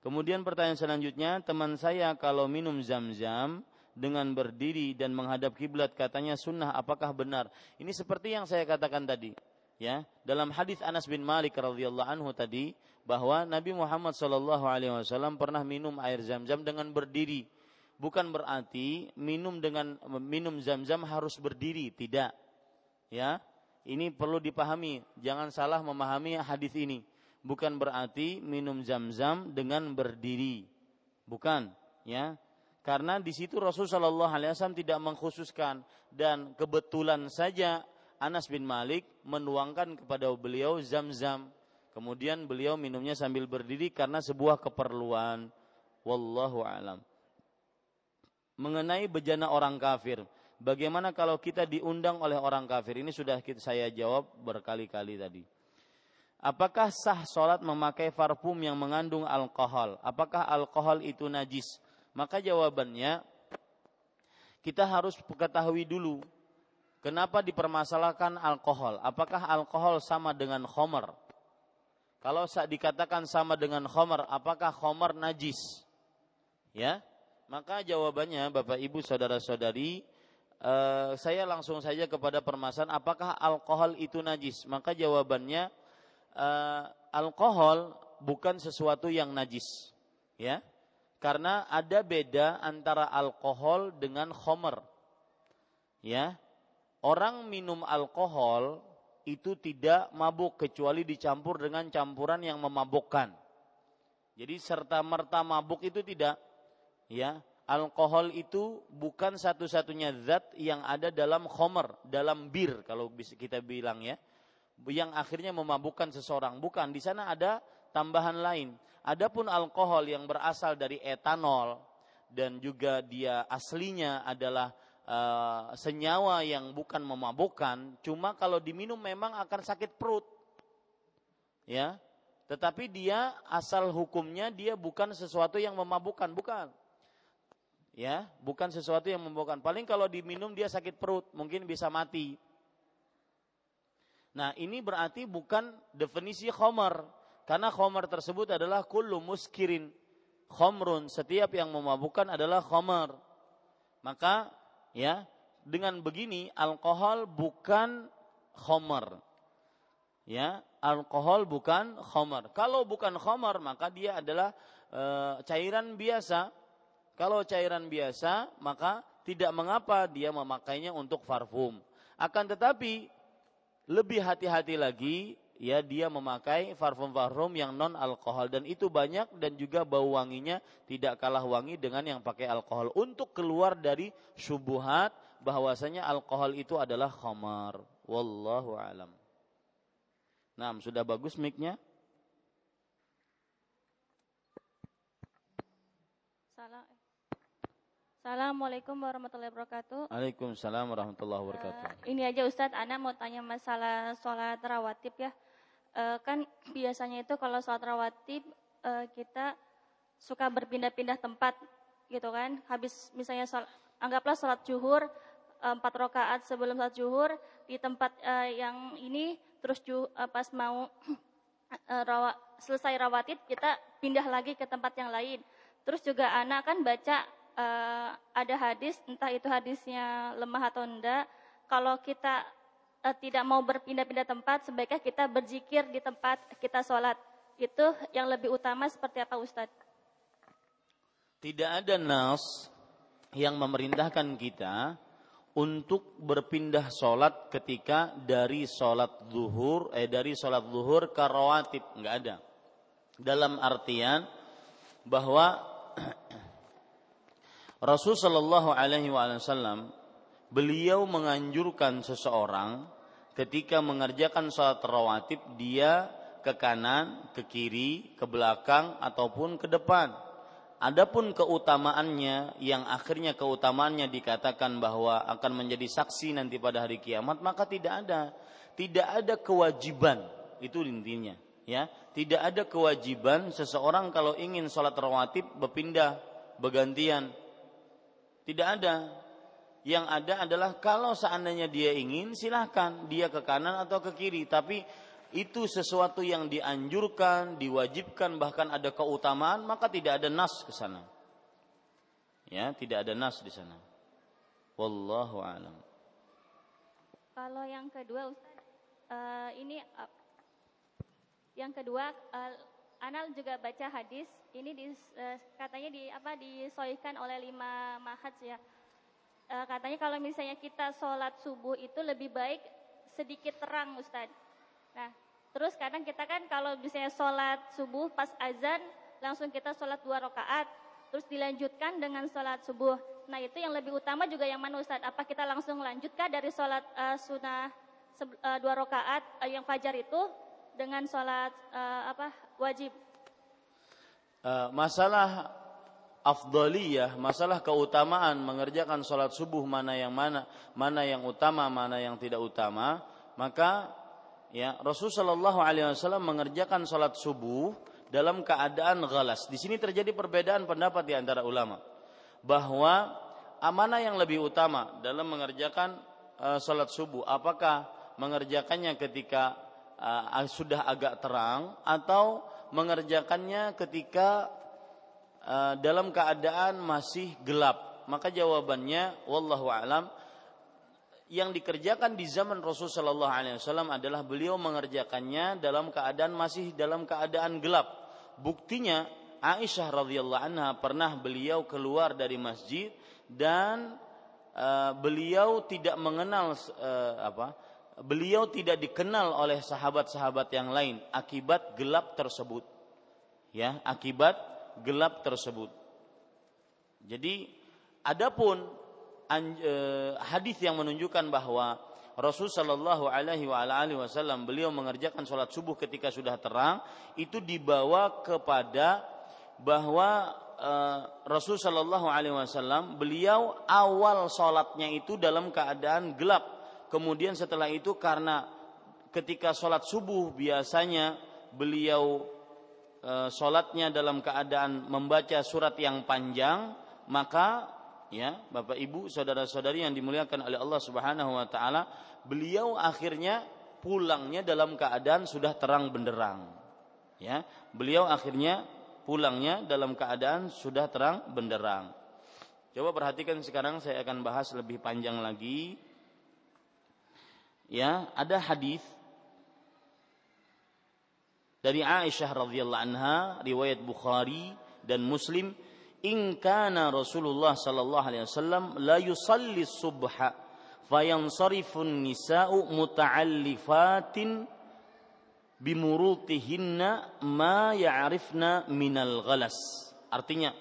Kemudian pertanyaan selanjutnya, teman saya kalau minum zam-zam dengan berdiri dan menghadap kiblat katanya sunnah apakah benar? Ini seperti yang saya katakan tadi ya dalam hadis Anas bin Malik radhiyallahu anhu tadi bahwa Nabi Muhammad sallallahu alaihi wasallam pernah minum air zam-zam dengan berdiri. Bukan berarti minum dengan minum zam-zam harus berdiri, tidak. Ya. Ini perlu dipahami, jangan salah memahami hadis ini. Bukan berarti minum zam-zam dengan berdiri. Bukan, ya. Karena di situ Rasulullah Shallallahu Alaihi Wasallam tidak mengkhususkan dan kebetulan saja Anas bin Malik menuangkan kepada beliau zam-zam. Kemudian beliau minumnya sambil berdiri karena sebuah keperluan. Wallahu alam. Mengenai bejana orang kafir, bagaimana kalau kita diundang oleh orang kafir? Ini sudah saya jawab berkali-kali tadi. Apakah sah sholat memakai parfum yang mengandung alkohol? Apakah alkohol itu najis? Maka jawabannya kita harus ketahui dulu Kenapa dipermasalahkan alkohol? Apakah alkohol sama dengan khomer? Kalau dikatakan sama dengan khomer, apakah khomer najis? Ya, maka jawabannya Bapak Ibu saudara-saudari, eh, saya langsung saja kepada permasalahan apakah alkohol itu najis? Maka jawabannya eh, alkohol bukan sesuatu yang najis, ya, karena ada beda antara alkohol dengan khomer, ya orang minum alkohol itu tidak mabuk kecuali dicampur dengan campuran yang memabukkan. Jadi serta merta mabuk itu tidak ya. Alkohol itu bukan satu-satunya zat yang ada dalam khomer, dalam bir kalau bisa kita bilang ya. Yang akhirnya memabukkan seseorang. Bukan, di sana ada tambahan lain. Adapun alkohol yang berasal dari etanol dan juga dia aslinya adalah uh, senyawa yang bukan memabukkan, cuma kalau diminum memang akan sakit perut. Ya. Tetapi dia asal hukumnya dia bukan sesuatu yang memabukkan, bukan. Ya, bukan sesuatu yang memabukkan. Paling kalau diminum dia sakit perut, mungkin bisa mati. Nah, ini berarti bukan definisi khomer. Karena khomer tersebut adalah kullu muskirin. Khomrun, setiap yang memabukkan adalah khomer. Maka ya dengan begini alkohol bukan khomer ya alkohol bukan khomer kalau bukan khomer maka dia adalah e, cairan biasa kalau cairan biasa maka tidak mengapa dia memakainya untuk parfum akan tetapi lebih hati-hati lagi ya dia memakai parfum-parfum yang non alkohol dan itu banyak dan juga bau wanginya tidak kalah wangi dengan yang pakai alkohol untuk keluar dari subuhat bahwasanya alkohol itu adalah khamar wallahu alam. Nah, sudah bagus mic-nya? Assalamualaikum warahmatullahi wabarakatuh. Waalaikumsalam warahmatullahi wabarakatuh. Uh, ini aja Ustadz, Ana mau tanya masalah sholat rawatib ya uh, kan biasanya itu kalau sholat rawatib uh, kita suka berpindah-pindah tempat gitu kan habis misalnya sholat, anggaplah sholat zuhur empat uh, rakaat sebelum sholat zuhur di tempat uh, yang ini terus ju, uh, pas mau uh, rawa, selesai rawatib kita pindah lagi ke tempat yang lain Terus juga anak kan baca uh, ada hadis, entah itu hadisnya lemah atau enggak. Kalau kita uh, tidak mau berpindah-pindah tempat, sebaiknya kita berzikir di tempat kita sholat. Itu yang lebih utama seperti apa Ustadz? Tidak ada nas yang memerintahkan kita untuk berpindah sholat ketika dari sholat zuhur eh dari sholat zuhur ke rawatib nggak ada dalam artian bahwa Rasul Shallallahu Alaihi Wasallam beliau menganjurkan seseorang ketika mengerjakan sholat rawatib dia ke kanan, ke kiri, ke belakang ataupun ke depan. Adapun keutamaannya yang akhirnya keutamaannya dikatakan bahwa akan menjadi saksi nanti pada hari kiamat maka tidak ada. Tidak ada kewajiban. Itu intinya ya. Tidak ada kewajiban seseorang kalau ingin sholat rawatib berpindah bergantian. Tidak ada yang ada adalah kalau seandainya dia ingin silahkan dia ke kanan atau ke kiri tapi itu sesuatu yang dianjurkan, diwajibkan, bahkan ada keutamaan, maka tidak ada nas ke sana. Ya, tidak ada nas di sana. Wallahu alam. Kalau yang kedua uh, ini uh, yang kedua uh, Anal juga baca hadis ini di, uh, katanya di apa disoikan oleh lima mahats ya. Uh, katanya kalau misalnya kita sholat subuh itu lebih baik sedikit terang Ustaz. Nah, Terus kadang kita kan kalau misalnya sholat subuh pas azan langsung kita sholat dua rakaat, terus dilanjutkan dengan sholat subuh. Nah itu yang lebih utama juga yang mana Ustaz? Apa kita langsung lanjutkah dari sholat uh, sunnah uh, dua rakaat uh, yang fajar itu dengan sholat uh, apa wajib? Uh, masalah afdaliyah, masalah keutamaan mengerjakan sholat subuh mana yang mana, mana yang utama, mana yang tidak utama, maka ya Rasul Shallallahu Alaihi Wasallam mengerjakan sholat subuh dalam keadaan galas. Di sini terjadi perbedaan pendapat di antara ulama bahwa amanah yang lebih utama dalam mengerjakan uh, sholat subuh, apakah mengerjakannya ketika uh, sudah agak terang atau mengerjakannya ketika uh, dalam keadaan masih gelap? Maka jawabannya, wallahu alam, yang dikerjakan di zaman Rasul Shallallahu Alaihi Wasallam adalah beliau mengerjakannya dalam keadaan masih dalam keadaan gelap. Buktinya Aisyah radhiyallahu anha pernah beliau keluar dari masjid dan uh, beliau tidak mengenal uh, apa beliau tidak dikenal oleh sahabat-sahabat yang lain akibat gelap tersebut ya akibat gelap tersebut. Jadi adapun Eh, hadis yang menunjukkan bahwa Rasul Shallallahu Alaihi Wasallam beliau mengerjakan sholat subuh ketika sudah terang itu dibawa kepada bahwa uh, Rasul Shallallahu Alaihi Wasallam beliau awal sholatnya itu dalam keadaan gelap. Kemudian setelah itu karena ketika sholat subuh biasanya beliau uh, sholatnya dalam keadaan membaca surat yang panjang maka ya Bapak Ibu saudara-saudari yang dimuliakan oleh Allah Subhanahu wa taala beliau akhirnya pulangnya dalam keadaan sudah terang benderang ya. Beliau akhirnya pulangnya dalam keadaan sudah terang benderang. Coba perhatikan sekarang saya akan bahas lebih panjang lagi. Ya ada hadis dari Aisyah radhiyallahu anha riwayat Bukhari dan Muslim in kana Rasulullah sallallahu alaihi wasallam la yusalli subha fayansarifun nisa'u muta'allifatin bimurutihinna ma ya'rifna minal ghalas. Artinya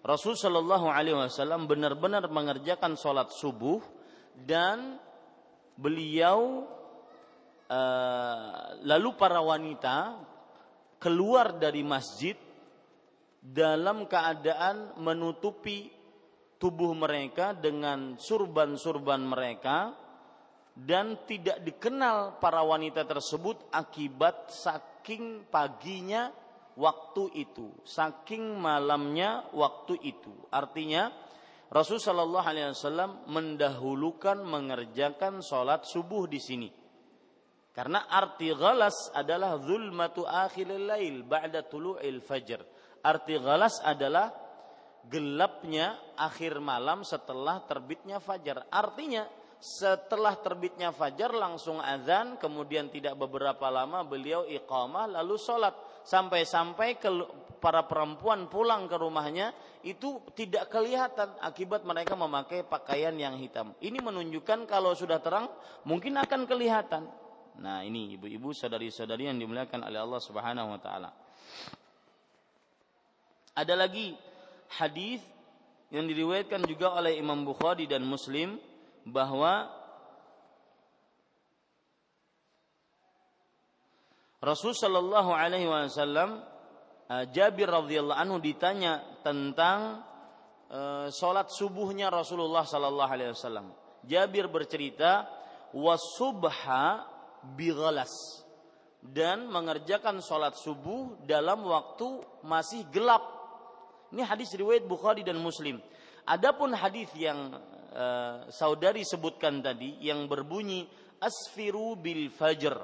Rasul Shallallahu Alaihi Wasallam benar-benar mengerjakan sholat subuh dan beliau uh, lalu para wanita keluar dari masjid dalam keadaan menutupi tubuh mereka dengan surban-surban mereka dan tidak dikenal para wanita tersebut akibat saking paginya waktu itu, saking malamnya waktu itu. Artinya Rasul Shallallahu Alaihi Wasallam mendahulukan mengerjakan sholat subuh di sini. Karena arti galas adalah zulmatu akhiril lail ba'da tulu'il fajr Arti galas adalah gelapnya akhir malam setelah terbitnya fajar. Artinya setelah terbitnya fajar langsung azan, kemudian tidak beberapa lama beliau iqamah lalu sholat sampai-sampai para perempuan pulang ke rumahnya itu tidak kelihatan akibat mereka memakai pakaian yang hitam. Ini menunjukkan kalau sudah terang mungkin akan kelihatan. Nah, ini ibu-ibu saudari-saudari yang dimuliakan oleh Allah Subhanahu wa taala. Ada lagi hadis yang diriwayatkan juga oleh Imam Bukhari dan Muslim bahwa Rasul Shallallahu Alaihi Wasallam uh, Jabir radhiyallahu anhu ditanya tentang uh, sholat subuhnya Rasulullah Shallallahu Alaihi Wasallam. Jabir bercerita wasubha bighalas dan mengerjakan sholat subuh dalam waktu masih gelap. Ini hadis riwayat Bukhari dan Muslim. Adapun hadis yang uh, saudari sebutkan tadi yang berbunyi asfiru bil fajr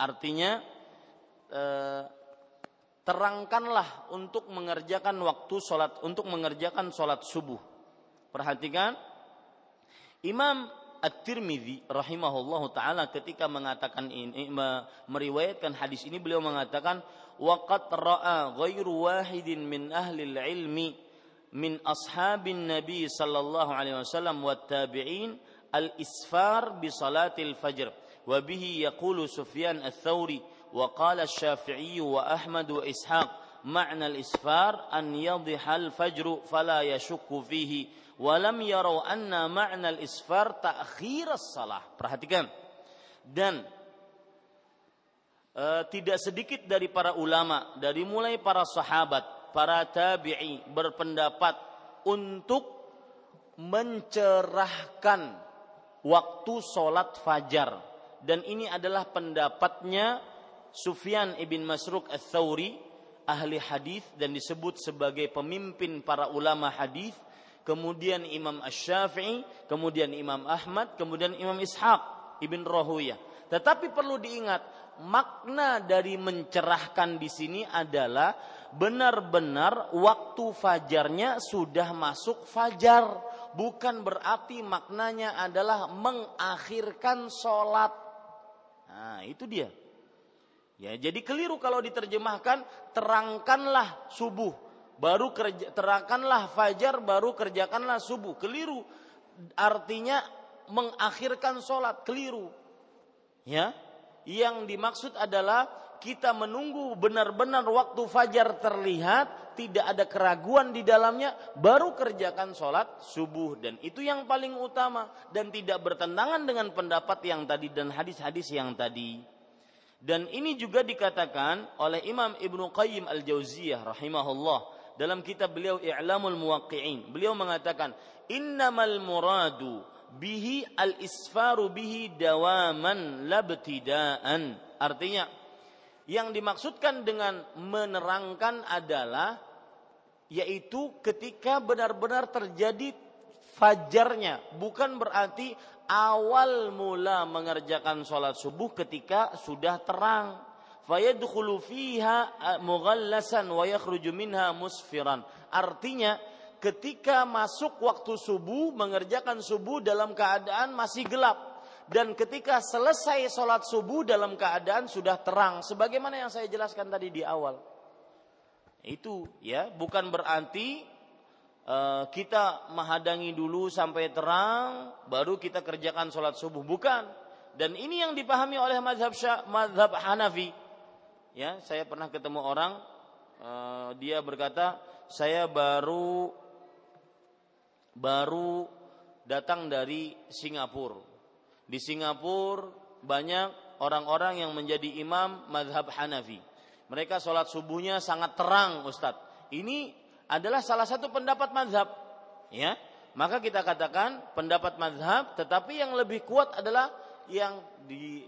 artinya Eh, terangkanlah untuk mengerjakan waktu sholat untuk mengerjakan sholat subuh. Perhatikan, Imam At-Tirmidzi rahimahullahu taala ketika mengatakan ini meriwayatkan hadis ini beliau mengatakan waqad ra'a ghairu wahidin min ahli ilmi min ashabin nabi sallallahu alaihi wasallam wat tabi'in al-isfar bi salatil fajr wa bihi yaqulu Sufyan ats-Tsauri وقال الشافعي وأحمد وإسحاق معنى الإسفار أن يضح الفجر فلا يشك فيه walam yarau anna ma'na al isfar ta'khir as salah Perhatikan. Dan e, tidak sedikit dari para ulama, dari mulai para sahabat, para tabi'i berpendapat untuk mencerahkan waktu sholat fajar. Dan ini adalah pendapatnya Sufyan ibn Masruk al-Thawri, ahli hadis dan disebut sebagai pemimpin para ulama hadis kemudian Imam Ash-Syafi'i kemudian Imam Ahmad kemudian Imam Ishaq ibn Rahuyah tetapi perlu diingat makna dari mencerahkan di sini adalah benar-benar waktu fajarnya sudah masuk fajar. Bukan berarti maknanya adalah mengakhirkan sholat. Nah itu dia. Ya, jadi keliru kalau diterjemahkan terangkanlah subuh, baru kerja, terangkanlah fajar, baru kerjakanlah subuh. Keliru. Artinya mengakhirkan sholat, keliru. Ya, yang dimaksud adalah kita menunggu benar-benar waktu fajar terlihat, tidak ada keraguan di dalamnya, baru kerjakan sholat subuh dan itu yang paling utama dan tidak bertentangan dengan pendapat yang tadi dan hadis-hadis yang tadi. Dan ini juga dikatakan oleh Imam Ibnu Qayyim Al-Jauziyah rahimahullah dalam kitab beliau I'lamul Muwaqqi'in. Beliau mengatakan, "Innamal muradu bihi al-isfaru bihi dawaman labtidaan." Artinya, yang dimaksudkan dengan menerangkan adalah yaitu ketika benar-benar terjadi fajarnya, bukan berarti awal mula mengerjakan sholat subuh ketika sudah terang. Fayadkhulu fiha eh, mughallasan wa yakhruju minha musfiran. Artinya ketika masuk waktu subuh mengerjakan subuh dalam keadaan masih gelap dan ketika selesai sholat subuh dalam keadaan sudah terang sebagaimana yang saya jelaskan tadi di awal itu ya bukan berarti Eh, kita menghadangi dulu sampai terang, baru kita kerjakan sholat subuh. Bukan. Dan ini yang dipahami oleh madhab, madhab Hanafi. Ya, saya pernah ketemu orang, uh, dia berkata, saya baru baru datang dari Singapura. Di Singapura banyak orang-orang yang menjadi imam madhab Hanafi. Mereka sholat subuhnya sangat terang, Ustadz. Ini adalah salah satu pendapat mazhab. Ya, maka kita katakan pendapat mazhab, tetapi yang lebih kuat adalah yang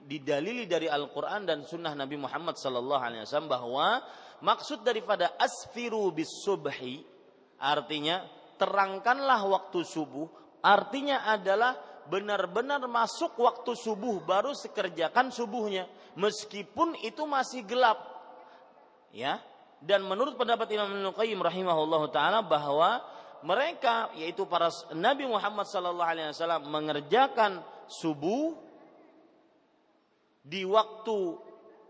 didalili dari Al-Quran dan Sunnah Nabi Muhammad Sallallahu Alaihi Wasallam bahwa maksud daripada asfiru bis subhi artinya terangkanlah waktu subuh artinya adalah benar-benar masuk waktu subuh baru sekerjakan subuhnya meskipun itu masih gelap. Ya? Dan menurut pendapat Imam Ibnu Qayyim rahimahullahu taala bahwa mereka yaitu para Nabi Muhammad sallallahu alaihi wasallam mengerjakan subuh di waktu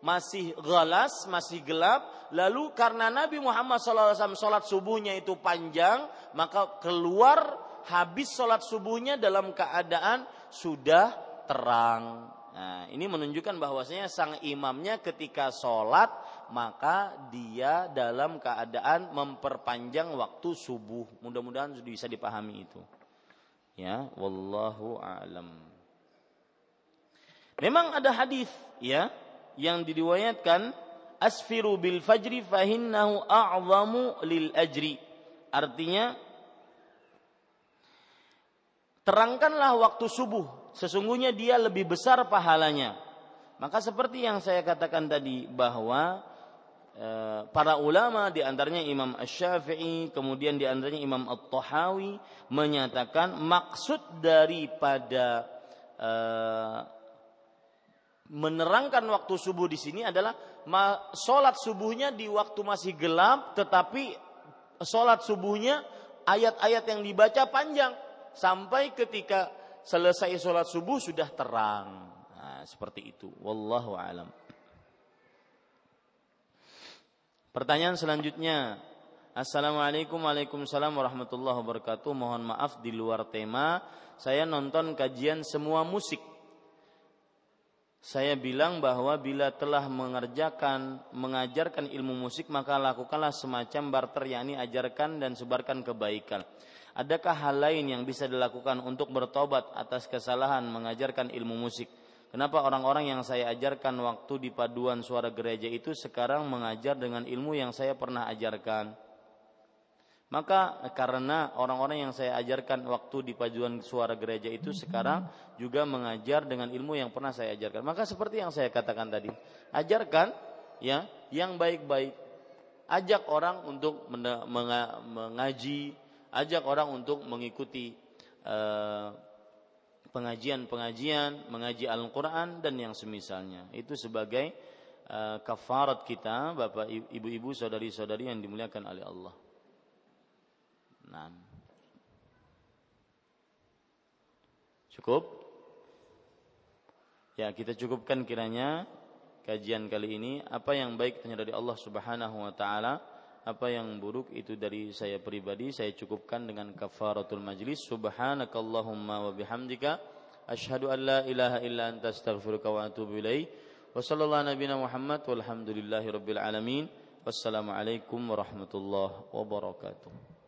masih galas, masih gelap, lalu karena Nabi Muhammad SAW sholat subuhnya itu panjang, maka keluar habis sholat subuhnya dalam keadaan sudah terang. Nah, ini menunjukkan bahwasanya sang imamnya ketika sholat maka dia dalam keadaan memperpanjang waktu subuh. Mudah-mudahan bisa dipahami itu. Ya, wallahu a'lam. Memang ada hadis ya yang diriwayatkan asfiru bil fajri fahinnahu a'zamu lil ajri. Artinya terangkanlah waktu subuh, sesungguhnya dia lebih besar pahalanya. Maka seperti yang saya katakan tadi bahwa e, para ulama di antaranya Imam Asy-Syafi'i, kemudian di antaranya Imam At-Tahawi menyatakan maksud daripada e, menerangkan waktu subuh di sini adalah sholat subuhnya di waktu masih gelap, tetapi sholat subuhnya ayat-ayat yang dibaca panjang sampai ketika selesai sholat subuh sudah terang. Nah, seperti itu. Wallahu alam. Pertanyaan selanjutnya. Assalamualaikum Waalaikumsalam warahmatullahi wabarakatuh. Mohon maaf di luar tema. Saya nonton kajian semua musik saya bilang bahwa bila telah mengerjakan mengajarkan ilmu musik maka lakukanlah semacam barter yakni ajarkan dan sebarkan kebaikan. Adakah hal lain yang bisa dilakukan untuk bertobat atas kesalahan mengajarkan ilmu musik? Kenapa orang-orang yang saya ajarkan waktu di paduan suara gereja itu sekarang mengajar dengan ilmu yang saya pernah ajarkan? Maka karena orang-orang yang saya ajarkan waktu di pajuan suara gereja itu sekarang juga mengajar dengan ilmu yang pernah saya ajarkan. Maka seperti yang saya katakan tadi, ajarkan ya yang baik-baik. Ajak orang untuk mengaji, ajak orang untuk mengikuti uh, pengajian-pengajian, mengaji Al-Qur'an dan yang semisalnya. Itu sebagai uh, kafarat kita, Bapak Ibu-ibu, saudari-saudari yang dimuliakan oleh Allah. Nah. Cukup? Ya, kita cukupkan kiranya kajian kali ini. Apa yang baik hanya dari Allah Subhanahu wa taala, apa yang buruk itu dari saya pribadi. Saya cukupkan dengan kafaratul majlis. Subhanakallahumma wa bihamdika asyhadu an la ilaha illa anta astaghfiruka wa atubu ilaik. Wa sallallahu nabiyana Muhammad walhamdulillahi rabbil alamin. Wassalamualaikum warahmatullahi wabarakatuh.